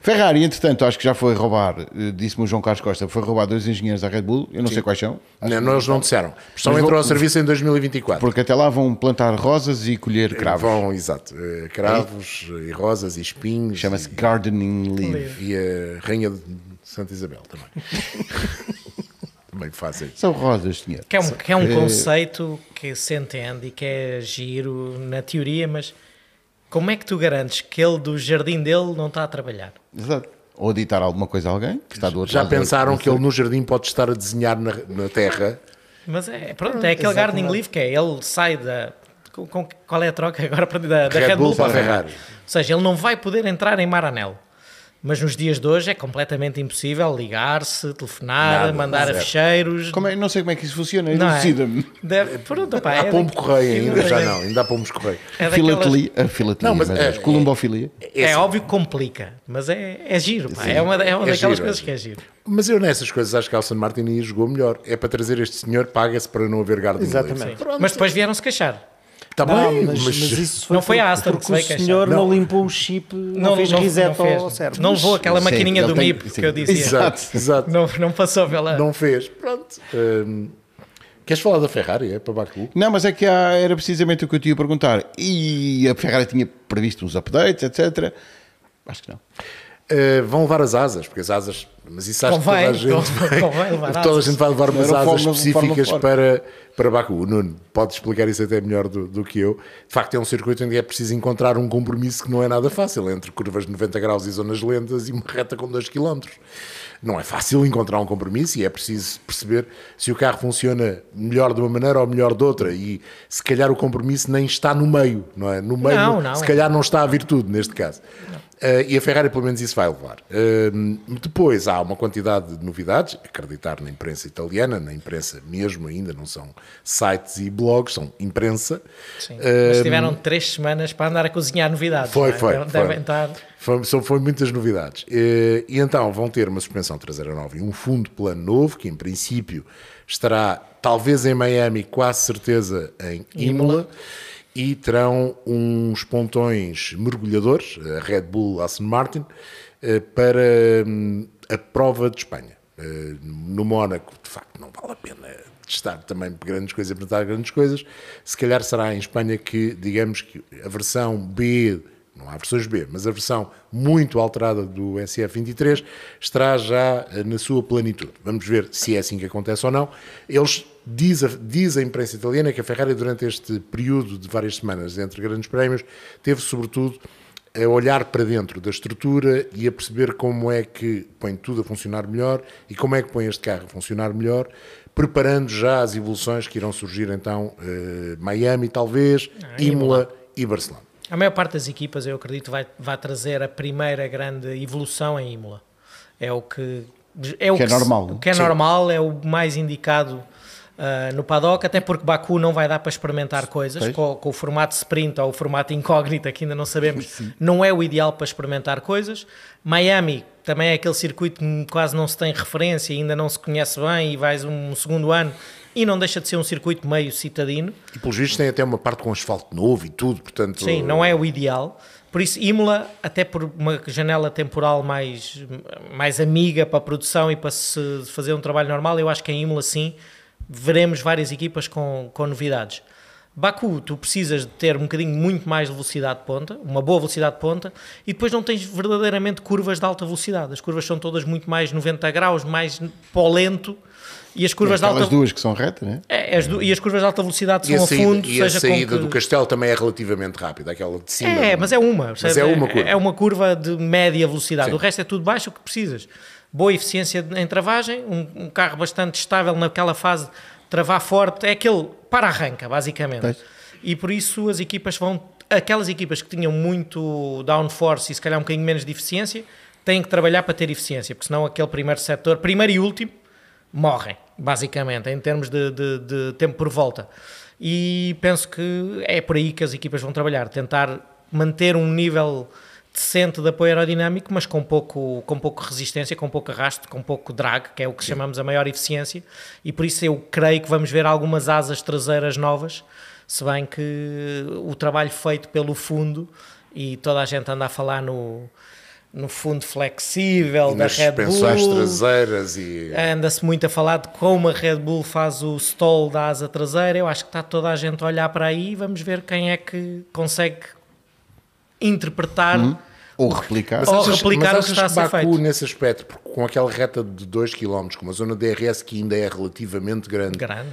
Ferrari, entretanto, acho que já foi roubar, eh, disse-me o João Carlos Costa, foi roubar dois engenheiros da Red Bull, eu não sei quais são, Não, nós não disseram. Só Mas entrou vou- ao serviço em 2024. porque até lá vão plantar rosas e colher cravos. Vão, exato. eh, Cravos e rosas e espinhos. Chama-se e- Gardening Leave. E a Rainha de Santa Isabel também. também fazem. São rosas, senhor. Que é um, que é um Eh, conceito que se entende e que é giro na teoria, mas como é que tu garantes que ele do jardim dele não está a trabalhar? Exato. ou ditar alguma coisa a alguém que está do outro Já lado. pensaram que ele no jardim pode estar a desenhar na, na terra? Mas é, pronto, é aquele gardening leave que é, ele sai da... Com, com- qual é a troca agora para- da, da Red Bull para a Ferrari. Ou seja, ele não vai poder entrar em Maranello. Mas nos dias de hoje é completamente impossível ligar-se, telefonar, Nada, mandar zero. ficheiros. Como é, não sei como é que isso funciona, Não é? elucida-me. Deve, pronto, pá, Há é pombo correio ainda, já é- não, ainda há pombos correio. É, daquelas- Filatelia, a filatelia, Não, mas mas, é- é, columbofilia. é assim, óbvio que complica, mas é, é giro, pá. é uma, é uma é daquelas giro, é coisas que é giro. Mas eu nessas coisas acho que Alson Martin jogou melhor. É para trazer este senhor, paga-se para não haver garden Exatamente. Pronto. Mas depois vieram-se queixar. Está Não, bem, mas, mas, mas isso foi Não foi a Aston que porque se veio o senhor não. Não. limpou o chip, não, fez reset fez. ao cérebro. Não levou aquela Sim, maquininha do tem- MIP sim. que eu dizia. Exato, exato. Não, não passou pela. Não fez. Pronto. Hum, queres falar da Ferrari? É para Baku? Não, mas é que há- era precisamente o que eu te ia perguntar. E a Ferrari tinha previsto uns updates, etc. Acho que não. Uh, vão levar as asas, porque as asas. Mas isso acho Convém, que toda a gente. convém- convém levar toda a gente vai levar umas asas forma- específicas forma para, para Baku. O Nuno pode explicar isso até melhor do, do que eu. De facto, é um circuito onde é preciso encontrar um compromisso que não é nada fácil entre curvas de 90 graus e zonas lentas e uma reta com 2 km. Não é fácil encontrar um compromisso e é preciso perceber se o carro funciona melhor de uma maneira ou melhor de outra. E se calhar o compromisso nem está no meio, não é? No meio, Não, não. se calhar não está a virtude neste caso. Uh, e a Ferrari, pelo menos, isso vai levar. Uh, depois há uma quantidade de novidades, acreditar na imprensa italiana, na imprensa mesmo ainda, não são sites e blogs, são imprensa. Sim. Mas tiveram três semanas para andar a cozinhar novidades. foi, é? foi, Devem- foi. Estar. Foi, são- foi muitas novidades. E, e então vão ter uma suspensão traseira nova e um fundo plano novo, que em princípio estará talvez em Miami, quase certeza em Imola. E terão uns pontões mergulhadores, a Red Bull Aston Martin, eh, para hum, a prova de Espanha. Eh, No Mónaco, de facto, não vale a pena testar também grandes coisas, apresentar grandes coisas. Se calhar será em Espanha que, digamos que a versão B não há versões B, mas a versão muito alterada do SF23 estará já eh, na sua plenitude. Vamos ver se é assim que acontece ou não. Eles diz a, diz a imprensa italiana que a Ferrari durante este período de várias semanas entre grandes prémios teve sobretudo a olhar para dentro da estrutura e a perceber como é que põe tudo a funcionar melhor e como é que põe este carro a funcionar melhor, preparando já as evoluções que irão surgir então eh, Miami talvez, Imola e Barcelona. A maior parte das equipas, eu acredito, vai, vai trazer a primeira grande evolução em Imola. É o que é, o Que é se- normal, O que é Sim. normal, é o mais indicado ah, no paddock, até porque Baku não vai dar para experimentar coisas com, com o formato sprint ou o formato incógnita, que ainda não sabemos, não é o ideal para experimentar coisas. Miami também é aquele circuito que quase não se tem referência, ainda não se conhece bem e vais um segundo ano e não deixa de ser um circuito meio citadino. E pelos vistos tem até uma parte com asfalto novo e tudo, portanto... Sim, não é o ideal. Por isso, Imola, até por uma janela temporal mais, mais amiga para a produção e para se fazer um trabalho normal, eu acho que em Imola, sim, veremos várias equipas com, com novidades. Baku, tu precisas de ter um bocadinho muito mais de velocidade de ponta, uma boa velocidade de ponta, e depois não tens verdadeiramente curvas de alta velocidade. As curvas são todas muito mais 90 graus, mais polento, e as curvas de alta duas que são retas, né? é, as du- e as curvas de alta velocidade E são a a saída, fundo, e a seja saída com que... do castelo também é relativamente rápida, aquela de cima. É, mas é uma. percebes? é uma curva. É uma curva de média velocidade. Sim. O resto é tudo baixo, o que precisas. Boa eficiência em travagem, um, um carro bastante estável naquela fase travar forte. É aquele para-arranca, basicamente. Pois. E por isso as equipas vão... Aquelas equipas que tinham muito downforce e se calhar um bocadinho menos de eficiência, têm que trabalhar para ter eficiência, porque senão aquele primeiro setor, primeiro e último, morrem, basicamente, em termos de, de- de tempo por volta. E penso que é por aí que as equipas vão trabalhar, tentar manter um nível decente de apoio aerodinâmico, mas com pouco, com pouco resistência, com pouco arrasto, com pouco drag, que é o que chamamos a maior eficiência, e por isso eu creio que vamos ver algumas asas traseiras novas, se bem que o trabalho feito pelo fundo, e toda a gente anda a falar no, no fundo flexível E da nas Red Bull, traseiras e... Anda-se muito a falar de como a Red Bull faz o stall da asa traseira. Eu acho que está toda a gente a olhar para aí e vamos ver quem é que consegue interpretar. Ou replicar. Mas Ou achas, replicar mas o que está a que ser Baku, feito. nesse aspecto, porque com aquela reta de 2 km, com uma zona DRS que ainda é relativamente grande, Grande.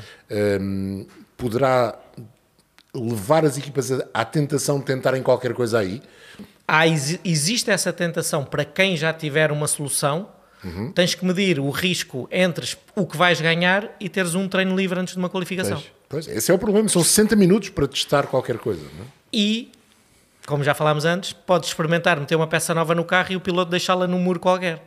hum, poderá levar as equipas à, tentação de tentarem qualquer coisa aí? há, exi- existe essa tentação para quem já tiver uma solução. Uhum. Tens que medir o risco entre o que vais ganhar e teres um treino livre antes de uma qualificação. Pois, esse é o problema. São 60 minutos para testar qualquer coisa. Não é? E, como já falámos antes, podes experimentar meter uma peça nova no carro e o piloto deixá-la num muro qualquer.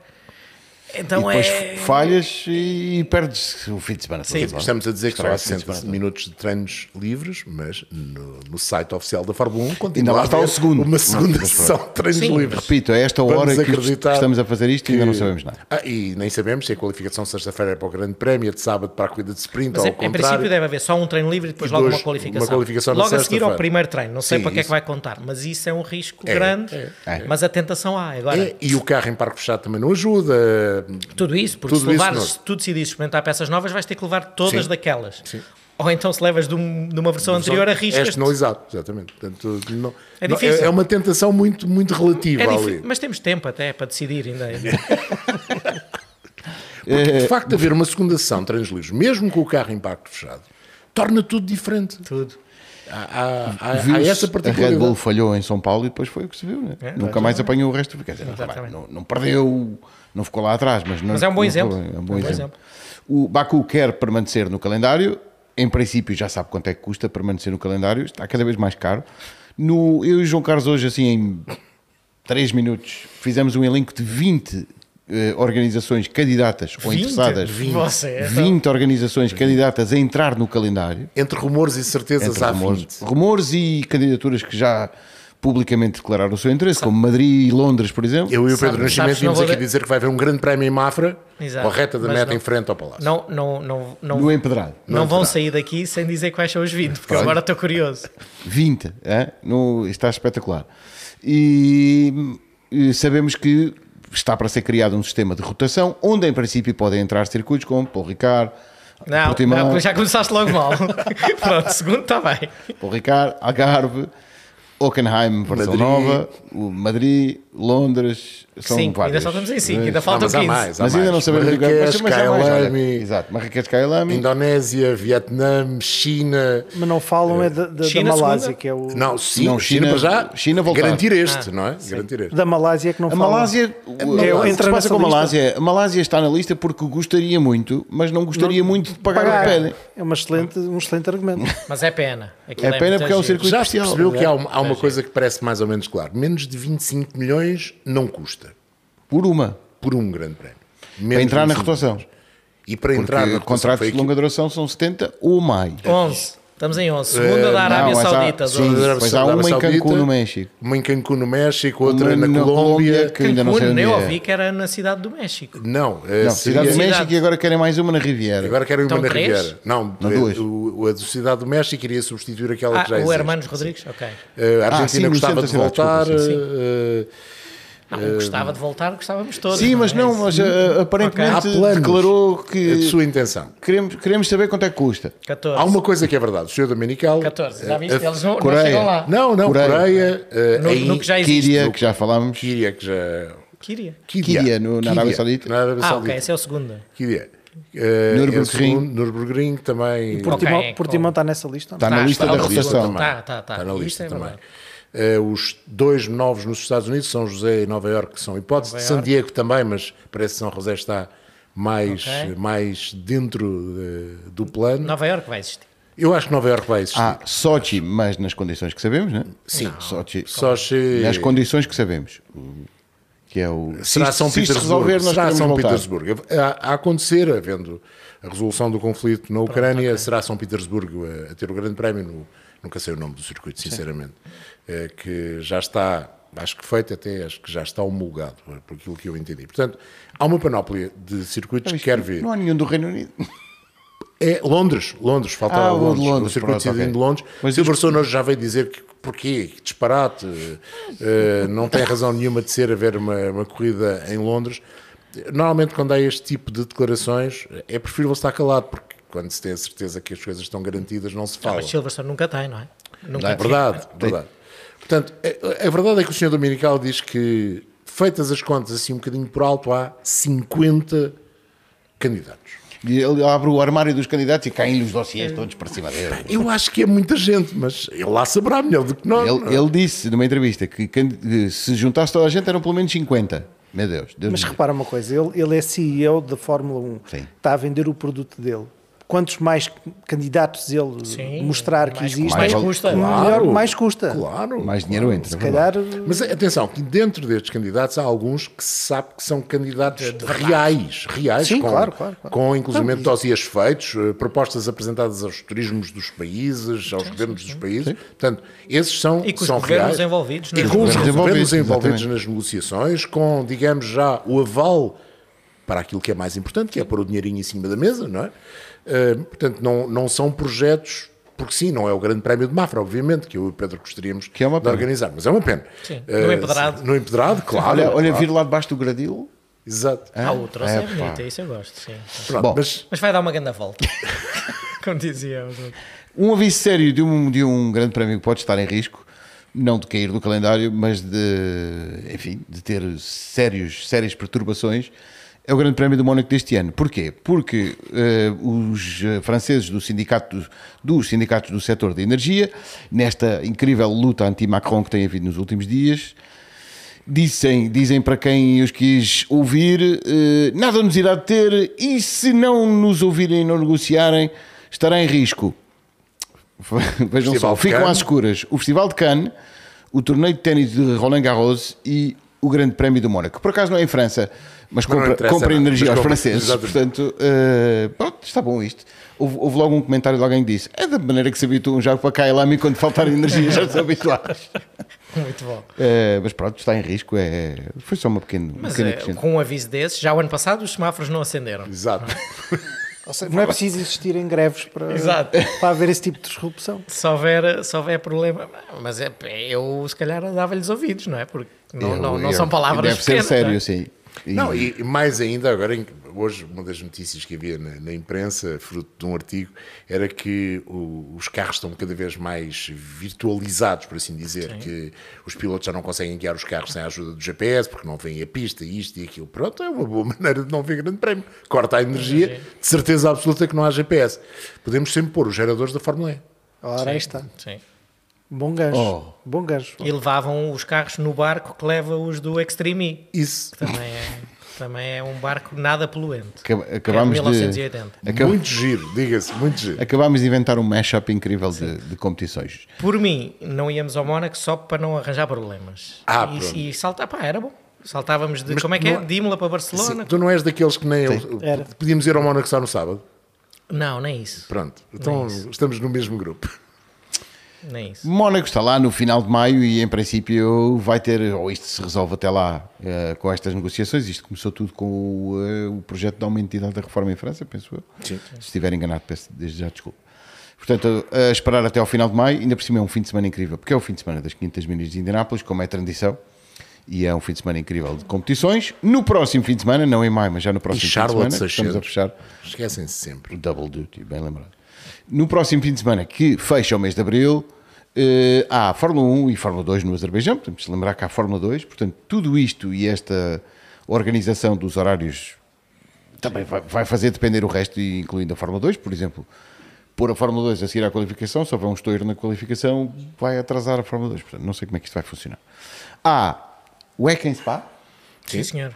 E Então depois é. falhas e perdes o fim de semana. não é? Estamos a dizer que só há Estraga o fim de 60 semana. minutos de treinos livres, mas no, no site oficial da Fórmula 1 continua Ainda lá a está o segundo. uma segunda Mas sessão de treinos Sim. livres. Repito, a esta Vamos hora que acreditar estamos a fazer isto, ainda que- não sabemos nada. Ah, e nem sabemos se a qualificação sexta-feira é para o Grande Prémio, é de sábado para a corrida de sprint Mas ou em, ao em contrário. princípio deve haver só um treino livre e depois E logo dois- uma qualificação. uma qualificação logo a seguir ao primeiro treino. Não sei Sim, para que é que vai contar, mas isso é um risco É, grande. é. Mas a tentação há. Agora, É, e o carro em parque fechado também não ajuda. Tudo isso, porque Tudo se, isso levares, não. se tu decidires experimentar peças novas, vais ter que levar todas Sim. daquelas. Sim. Ou então se levas de, um- de uma versão anterior, É arriscas. externalizado, exatamente. Portanto, não- É não- difícil. é uma tentação muito, muito relativa É ali. mas temos tempo até para decidir ainda. Porque, É. de facto, haver uma segunda sessão livres, mesmo com o carro em parque fechado, torna tudo diferente. Tudo. Há, há- há- essa a Red Bull particularidade. falhou em São Paulo e depois foi o que se viu, né? É, Nunca mais apanhou o resto. Quer dizer, não, não perdeu, não ficou lá atrás, mas, não, Mas é um bom não exemplo. ficou bem, É um bom exemplo. O Baku quer permanecer no calendário. Em princípio, já sabe quanto é que custa permanecer no calendário. Está cada vez mais caro. No, eu e o João Carlos, hoje, assim, em 3 minutos, fizemos um elenco de 20 eh, organizações candidatas ou 20? interessadas. 20. Você, então. 20 organizações candidatas a entrar no calendário. Entre rumores e certezas Entre há rumores, 20. rumores e candidaturas que já publicamente declararam o seu interesse, como Madrid e Londres, por exemplo. Eu e o Pedro Sabe- Nascimento não vou aqui de- dizer que vai haver um grande prémio em Mafra, Exato. com a reta da meta não- em frente ao Palácio. Não, não, não, não, No empedrado. não vão entrará. sair daqui sem dizer quais são os 20, porque agora estou curioso. 20, é? no, está espetacular. E, e sabemos que está para ser criado um sistema de rotação, onde em princípio podem entrar circuitos como Paul Ricard, Não, Portimão, não, já começaste logo mal. Pronto, segundo está bem. Paul Ricard, Algarve, Hockenheim, versão Madrid. nova, o Madrid, Londres, são Cinco, ainda vários. só estamos em 5, Mas- ainda Não, faltam mas há 15. mais, há Mas ainda não sabemos o que é Marrakech, mas já. Kailami, Exato, Marrakech, Kailami. Indonésia, Vietnã, China. Mas não falam é da, da- da China, Malásia, segunda? que é o. Não, sim, Não, China, China- para já. China voltar. Garantir este, Ah, não é? Garantir este. Da Malásia é que não A falam. Malásia, o- É, o que entra se passa com a. Malásia? A Malásia está na lista porque gostaria muito, mas não gostaria muito de pagar, o que pedem. É uma excelente, um excelente argumento. Mas é pena. Aquilo É pena porque é um circuito Já se especial. percebeu que há uma, há uma Exagero. coisa que parece mais ou menos claro. Menos de 25 milhões não custa. Por uma. Por um grande prémio. Para Menos entrar na 25 rotação. milhões. E para entrar na Porque rotação contratos de longa duração são 70 ou mais. 11. Estamos em 11. Segunda da Arábia Não, mas há- Saudita. sim, Pois há Saudita, uma em Saudita, Cancún, no México. Uma em Cancún, no México, outra Uma na, na Colômbia. Colômbia, que ainda não sei Cancún, onde eu é. ouvi que era na cidade do México. Não, eh, Não, seria- Cidade do Cidade. México e agora querem mais uma na Riviera. Agora querem uma Então, na três? Riviera. Não, Não, eh, duas. o, o- a do Cidade do México iria substituir aquela Ah, que já o existe. Hermanos Rodrigues? Ok. Eh, a Ah, Argentina sim, no gostava de voltar. desculpa, eh, Não, gostava de voltar, gostávamos todos. Sim, mas é não, isso? mas uh, aparentemente planos. declarou a que sua intenção. queremos, queremos saber quanto é que custa. 14. Há uma coisa que é verdade. O senhor Domenical. 14. Já viste? eh, Eles não, não Coreia. chegam lá. Não, não, Coreia. Coreia. eh, No, aí- no que já existe. Kíria, que já falámos. Kíria, que já. Kíria. Kíria, no- na Arábia Saudita. Na Arábia Ah, Saudita. ok, esse é o segundo. Kíria. Eh, Nürburgring. é Nürburgring também. Portimão, Ok, Portimão com- está nessa lista? Está na Tá, lista está da na rotação. também. Tá, tá, tá. Está na Isto lista é também. verdade. Eh, os dois novos nos Estados Unidos, São José e Nova Iorque, são hipóteses. Nova São Iorque. Diego também, mas parece que São José está mais, Ok. mais dentro eh, do plano. Nova Iorque vai existir. Eu acho que Nova Iorque vai existir. Há Sochi, mas nas condições que sabemos, né? Sim. Sochi. Só se... Nas condições que sabemos. Que é o. Será se São se Petersburgo. resolver, nós será São voltar. Petersburgo. A, a acontecer, havendo a resolução do conflito na Ucrânia, será São Petersburgo a, a ter o grande prémio. No, nunca sei o nome do circuito, sinceramente. É, que já está, acho que feito até, acho que já está homologado, por aquilo que eu entendi. Portanto, há uma panóplia de circuitos que quer ver. Não há nenhum do Reino Unido. É Londres, Londres, falta Ah, o de Londres, Londres, o circuito pronto, de cidadino ok. de Londres. Mas Silverstone hoje já veio dizer que porquê, que disparate, eh, não tem razão nenhuma de ser haver uma, uma corrida em Londres. Normalmente quando há este tipo de declarações é preferível estar calado, porque quando se tem a certeza que as coisas estão garantidas não se fala. mas Silverstone nunca tem, não é? Nunca Não, tem. Verdade, verdade. Portanto, a, a verdade é que o senhor Dominical diz que, feitas as contas assim um bocadinho por alto, há 50 candidatos. E ele abre o armário dos candidatos e caem-lhe os dossiês todos para cima dele. Eu acho que é muita gente, mas ele lá saberá melhor do que nós. Ele, é? ele disse numa entrevista que se juntasse toda a gente eram pelo menos 50. Meu Deus. Deus Mas me repara uma coisa, ele, ele é CEO da Fórmula 1, Sim. está a vender o produto dele. Quantos mais candidatos ele Sim, mostrar que mais- existe, mais custa. melhor, Claro. mais custa. Claro. Mais dinheiro entra. Se é calhar, Mas atenção, que dentro destes candidatos há alguns que se sabe que são candidatos reais, reais, Sim, com, claro, claro, claro. com inclusive dossiês feitos, eh, propostas apresentadas aos turismos dos países, aos governos dos países. Portanto, esses são, E com os são governos reais. envolvidos. E nas com os governos governos envolvidos, envolvidos exatamente. nas negociações, com, digamos, já o aval para aquilo que é mais importante, que é pôr o dinheirinho em cima da mesa, não é? Eh, portanto, não, não são projetos, porque sim, não é o grande prémio de Mafra, obviamente, que eu e o Pedro gostaríamos Que é uma de pena. organizar, mas é uma pena. Sim, Eh, no empedrado. No empedrado, claro. Olha, olha claro. vir lá debaixo do gradil. Exato. Ah, o troço é, É, pá. bonito, isso eu gosto, sim. Pronto, Bom. mas Mas vai dar uma grande volta. Como dizia os outros. Um aviso sério de um, de um grande prémio que pode estar em risco, não de cair do calendário, mas de, enfim, de ter sérios, sérias perturbações, é o grande prémio do Mónaco deste ano. Porquê? Porque eh, os eh, franceses do sindicato, dos, dos sindicatos do setor da energia, nesta incrível luta anti-Macron que tem havido nos últimos dias, Dizem, dizem para quem os quis ouvir, eh, nada nos irá deter e se não nos ouvirem e não negociarem, estará em risco. Vejam só, ficam às escuras o Festival de Cannes, o torneio de ténis de Roland Garros e o Grande Prémio do Mónaco. Por acaso não é em França, mas compra, compra energia mas aos franceses. exatamente. Portanto, eh, pronto, está bom isto. Houve, houve logo um comentário de alguém que disse: é da maneira que se habituam já para cá e lá, e quando faltar energia já estão habituados. Muito bom. Eh, mas pronto, está em risco. É, foi só uma pequena, uma Mas pequena questão. com um aviso desses, já o ano passado os semáforos não acenderam. exato. ou seja, não é preciso existir em greves para, Exato. para haver esse tipo de disrupção. Se houver, se houver problema, mas é, eu se calhar dava-lhes ouvidos, não é? Porque não, Eu- não, não eu- são palavras Deve ser pequenas, sério, não é? sim. E- Não, e mais ainda, agora, hoje, uma das notícias que havia na, na imprensa, fruto de um artigo, era que o- os carros estão cada vez mais virtualizados, por assim dizer, que os pilotos já não conseguem guiar os carros sem a ajuda do GPS, porque não veem a pista, isto e aquilo. Pronto, é uma boa maneira de não ver grande prémio. Corta a energia, de certeza absoluta que não há GPS. Podemos sempre pôr os geradores da Fórmula E. Ora, aí está. Sim. Bom gancho. Oh. Bom gancho. E levavam os carros no barco que leva os do Extreme E. Isso. Também é, também é um barco nada poluente. Acab- Acabámos É de de, 1980. acab- Muito giro, diga-se, muito giro. acabámos de inventar um mashup incrível de, de competições. Por mim, não íamos ao Mónaco só para não arranjar problemas. Ah, e, pronto. e saltar, pá, era bom. Saltávamos de, Mas como é que é? não- De Imola para Barcelona? Sim, tu não és daqueles que nem. Era. Podíamos ir ao Mónaco só no sábado. Não, nem isso. Pronto, então isso. estamos no mesmo grupo. Nem isso. Mónaco está lá no final de maio e em princípio vai ter, ou isto se resolve até lá eh, com estas negociações. Isto começou tudo com o, eh, o projeto de aumento de idade da reforma em França, penso eu. Sim. Se estiver enganado, peço desde já desculpa. Portanto, a esperar até ao final de maio, ainda por cima é um fim de semana incrível, porque é o fim de semana das 500 milhas de Indianápolis, como é tradição, e é um fim de semana incrível de competições. No próximo fim de semana, não em maio, mas já no E próximo fim de semana, estamos a 600. fechar Esquecem-se sempre. o Double Duty, bem lembrado. No próximo fim de semana, que fecha o mês de Abril, eh, há Fórmula 1 e Fórmula 2 no Azerbaijão, temos de lembrar que há Fórmula 2, portanto, tudo isto e esta organização dos horários também vai, vai fazer depender o resto, incluindo a Fórmula 2, por exemplo. Pôr a Fórmula 2 a seguir à qualificação, se houver um estouro na qualificação, vai atrasar a Fórmula 2. Portanto, não sei como é que isto vai funcionar. Há o EC em Spa Sim, senhor.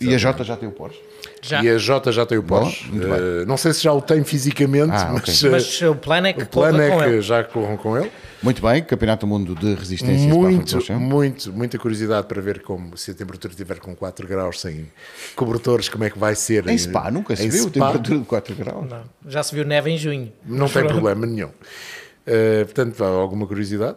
E a Jota já tem o Porsche. Já. E a Jota já tem o Porsche. bem. Eh, não sei se já o tem fisicamente, Ah, mas, eh, Mas o plano é que o plano é que já corram com ele. Muito bem, Campeonato do Mundo de Resistência Muito, muito, muita curiosidade para ver como se a temperatura estiver com 4 graus sem cobertores, como é que vai ser. Em Spa, nunca se em viu Spa. temperatura de 4 graus. Não, já se viu neve em junho. Não tem problema nenhum. Eh, portanto, alguma curiosidade?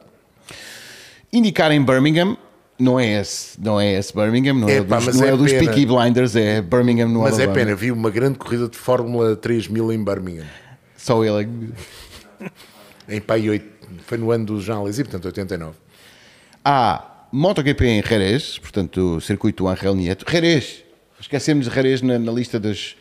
Indicar em Birmingham, não é esse, não é esse Birmingham, não é, Epá, dos, mas não é, é dos. Peaky Blinders, é Birmingham no Mas é Alabama. pena, vi uma grande corrida de Fórmula 3000 em Birmingham. Só ele. é Em pai 8, foi no ano do Jean Alesi, portanto 89. Há MotoGP em Jerez, portanto, o circuito Angel Nieto. Jerez, esquecemos de Jerez na, na lista dos,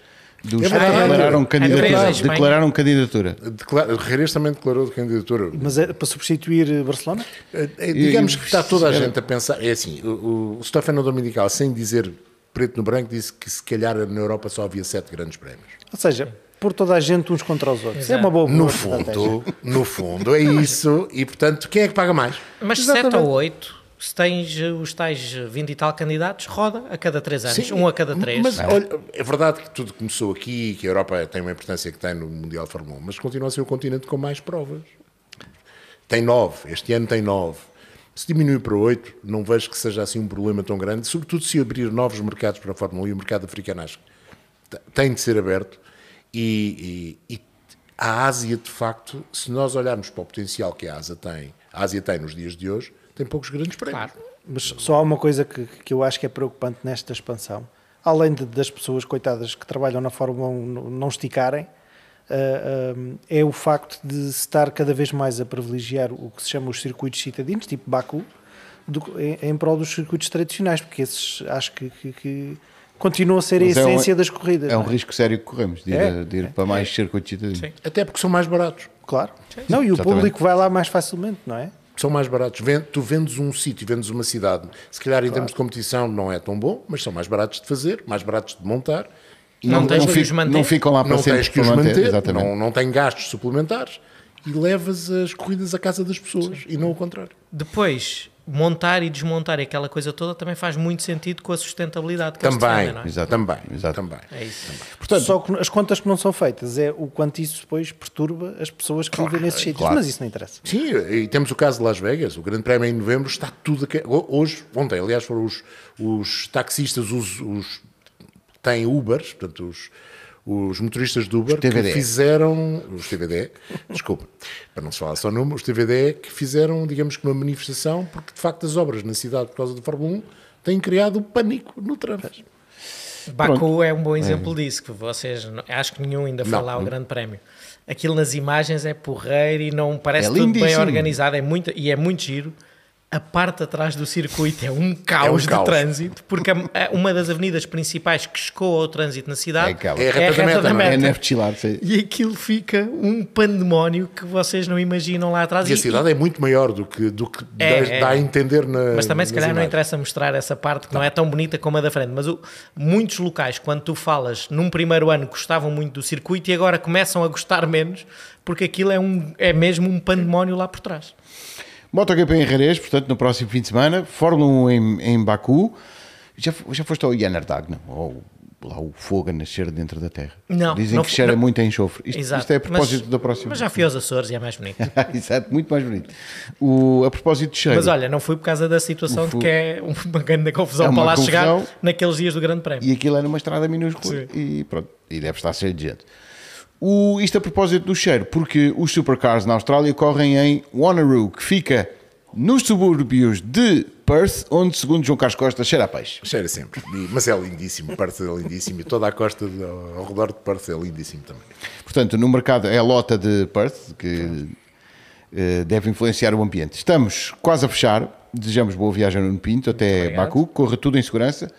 dos É que declararam É candidatura. Espanha. declararam candidatura. Declara, Reres também declarou de candidatura. Mas é para substituir eh, Barcelona? Eh, Digamos E- que está toda a gente a pensar. É assim, o, o Stefano Dominical, sem dizer preto no branco, disse que se calhar na Europa só havia sete grandes prémios. Ou seja, por toda a gente uns contra os outros. É Exato. uma boa No estratégia. fundo, no fundo, é isso. E portanto, quem é que paga mais? Mas Exatamente. 7 ou 8, se tens eh, os tais 20 e tal candidatos, roda a cada 3 anos, Sim, um a cada 3. Mas olha, é verdade que tudo começou aqui, que a Europa tem uma importância que tem no Mundial de Fórmula 1, mas continua a ser o continente com mais provas. Tem nove, este ano tem nove. Se diminuir para oito, não vejo que seja assim um problema tão grande, sobretudo se abrir novos mercados para a Fórmula 1 e o mercado africano acho que tem de ser aberto. E, e- e a Ásia, de facto, se nós olharmos para o potencial que a Ásia tem, a Ásia tem nos dias de hoje, tem poucos grandes prémios. Claro. Mas só há uma coisa que, que eu acho que é preocupante nesta expansão. Além de- das pessoas coitadas que trabalham na Fórmula 1 não- não esticarem, ah, é o facto de se estar cada vez mais a privilegiar o que se chama os circuitos citadinos, tipo Baku, do- em, em prol dos circuitos tradicionais, porque esses acho que, que- que continuam a ser Mas a é um- essência das corridas. É um não risco sério que corremos de ir, É, de ir para mais circuitos citadinos. Sim. Até porque são mais baratos. Claro. Não, e o Exatamente. público vai lá mais facilmente, não é? São mais baratos. Tu vendes um sítio, vendes uma cidade. Se calhar em termos de competição não é tão bom, mas são mais baratos de fazer, mais baratos de montar. E Não tens que fi- os manter. não ficam lá para não sempre tens que os manter, exatamente. não, não tem gastos suplementares e levas as corridas à casa das pessoas e não o contrário. Depois, montar e desmontar aquela coisa toda também faz muito sentido com a sustentabilidade que eles Também, defendem, não é? Exato. também, Exato. também. É isso. Portanto, Só que as contas que não são feitas é o quanto isso depois perturba as pessoas que vivem nesses sítios. claro. Mas isso não interessa. Sim, e temos o caso de Las Vegas, o Grande Prémio em novembro está tudo. A... Hoje, ontem, aliás, foram os, os taxistas, os, os têm Ubers, portanto, os, os motoristas de Uber Os TVD. que fizeram. Os TVD, desculpa, para não se falar só número, os TVD que fizeram, digamos que uma manifestação, porque de facto as obras na cidade por causa da Fórmula 1 têm criado pânico no trânsito. Baku é um bom exemplo disso, que vocês, acho que nenhum ainda foi Não. lá ao Grande Prémio. Aquilo nas imagens é porreiro e não parece É tudo bem organizado, é muito, e é muito giro. A parte atrás do circuito é um caos de caos. trânsito, porque a- a- uma das avenidas principais que escoa o trânsito na cidade É aquela. É a reta da meta, não é? é neve sei. E aquilo fica um pandemónio que vocês não imaginam lá atrás. E a cidade é muito maior do que, do que É, dá, é. a entender na. Mas também se calhar não imagens. interessa mostrar essa parte que não é tão bonita como a da frente. Mas o- muitos locais, quando tu falas num primeiro ano gostavam muito do circuito e agora começam a gostar menos porque aquilo é, um, é mesmo um pandemónio lá por trás. MotoGP em Jerez, portanto, no próximo fim de semana. Fórmula 1 em, em Baku. Já, já foste ao Janardag, não? Ou lá o fogo a nascer dentro da terra. Não, Dizem não que cheira não. muito a enxofre. Isto, Exato. isto é a propósito Mas- da próxima. Mas já fui aos Açores e é mais bonito. Exato, muito mais bonito. O, a propósito de cheiro. Mas olha, não fui por causa da situação de que é uma grande confusão É uma para lá confusão. chegar naqueles dias do Grande Prémio. E aquilo é numa estrada minúscula e pronto, e deve estar cheio de gente. O, isto a propósito do cheiro, porque os supercars na Austrália correm em Wanneroo, que fica nos subúrbios de Perth, onde, segundo João Carlos Costa, cheira a peixe. Cheira sempre. Mas é lindíssimo, Perth é lindíssimo e toda a costa de- ao redor de Perth é lindíssimo também. Portanto, no mercado é a lota de Perth, que eh, deve influenciar o ambiente. Estamos quase a fechar, desejamos boa viagem no Pinto até. Baku, corra tudo em segurança,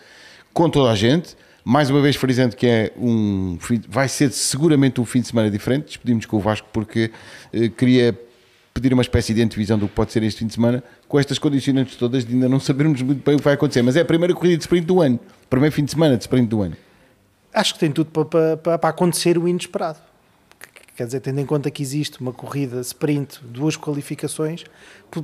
com toda a gente. Mais uma vez frisando que é um vai ser seguramente um fim de semana diferente. Despedimos com o Vasco porque eh, queria pedir uma espécie de antevisão do que pode ser este fim de semana, com estas condicionantes todas de ainda não sabermos muito bem o que vai acontecer. Mas é a primeira corrida de sprint do ano, primeiro fim de semana de sprint do ano. Acho que tem tudo para, para- para- acontecer o inesperado. Quer dizer, tendo em conta que existe uma corrida sprint, duas qualificações,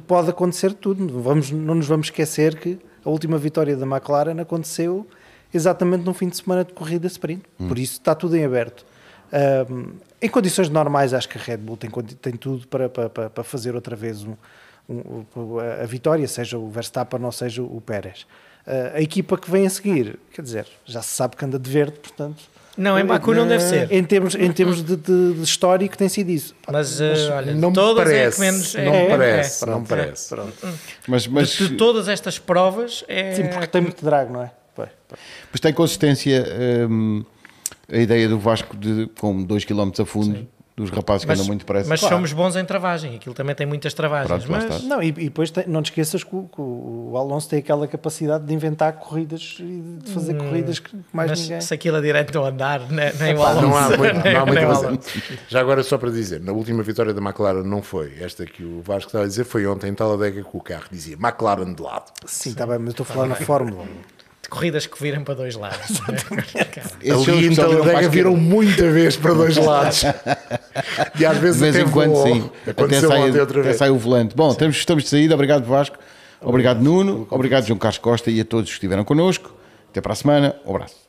pode acontecer tudo. Vamos, não nos vamos esquecer que a última vitória da McLaren aconteceu exatamente num fim de semana de corrida sprint. Por isso está tudo em aberto. Ahm, em condições normais, acho que a Red Bull tem, tem tudo para, para, para- fazer outra vez um- um- um- a vitória, seja o Verstappen ou seja o Pérez. Ah, a equipa que vem a seguir, quer dizer, já se sabe que anda de verde, portanto. Não, em Baku não deve ser. Em termos, em termos de, de, de histórico, tem sido isso. Mas, eh, olha, não me todas é parece, que menos. não é, me é, parece, é. não me parece. Mas, mas, De, de todas estas provas, é. Sim, porque tem muito drag, não é? Pois, pois. mas tem consistência hum, a ideia do Vasco de, com 2 km a fundo dos rapazes que mas andam muito depressa. mas Claro. somos bons em travagem. Aquilo também tem muitas travagens. Pronto, mas. Não, e, e depois tem- não te esqueças que o, que o Alonso tem aquela capacidade de inventar corridas e de fazer corridas que mais mas ninguém. se aquilo a direito não andar, ne- nem o Pá, Alonso. não há muito, nem- não há muito nem o. Alonso. Já agora, só para dizer, na última vitória da McLaren não foi esta que o Vasco estava a dizer, foi ontem em Talladega com o carro, dizia McLaren de lado. Sim, está bem, mas eu estou a falar na Fórmula 1. Corridas que virem para dois lados. Os Ali em viram Taladega viram esquerda. muita vez para dois lados. e às vezes De vez até em quando, voou. sim. Até sai, outra até vez. sai o volante. Bom, estamos, estamos de saída. Obrigado, Vasco. Obrigado, Nuno. Obrigado, João Carlos Costa e a todos que estiveram connosco. Até para a semana. Um abraço.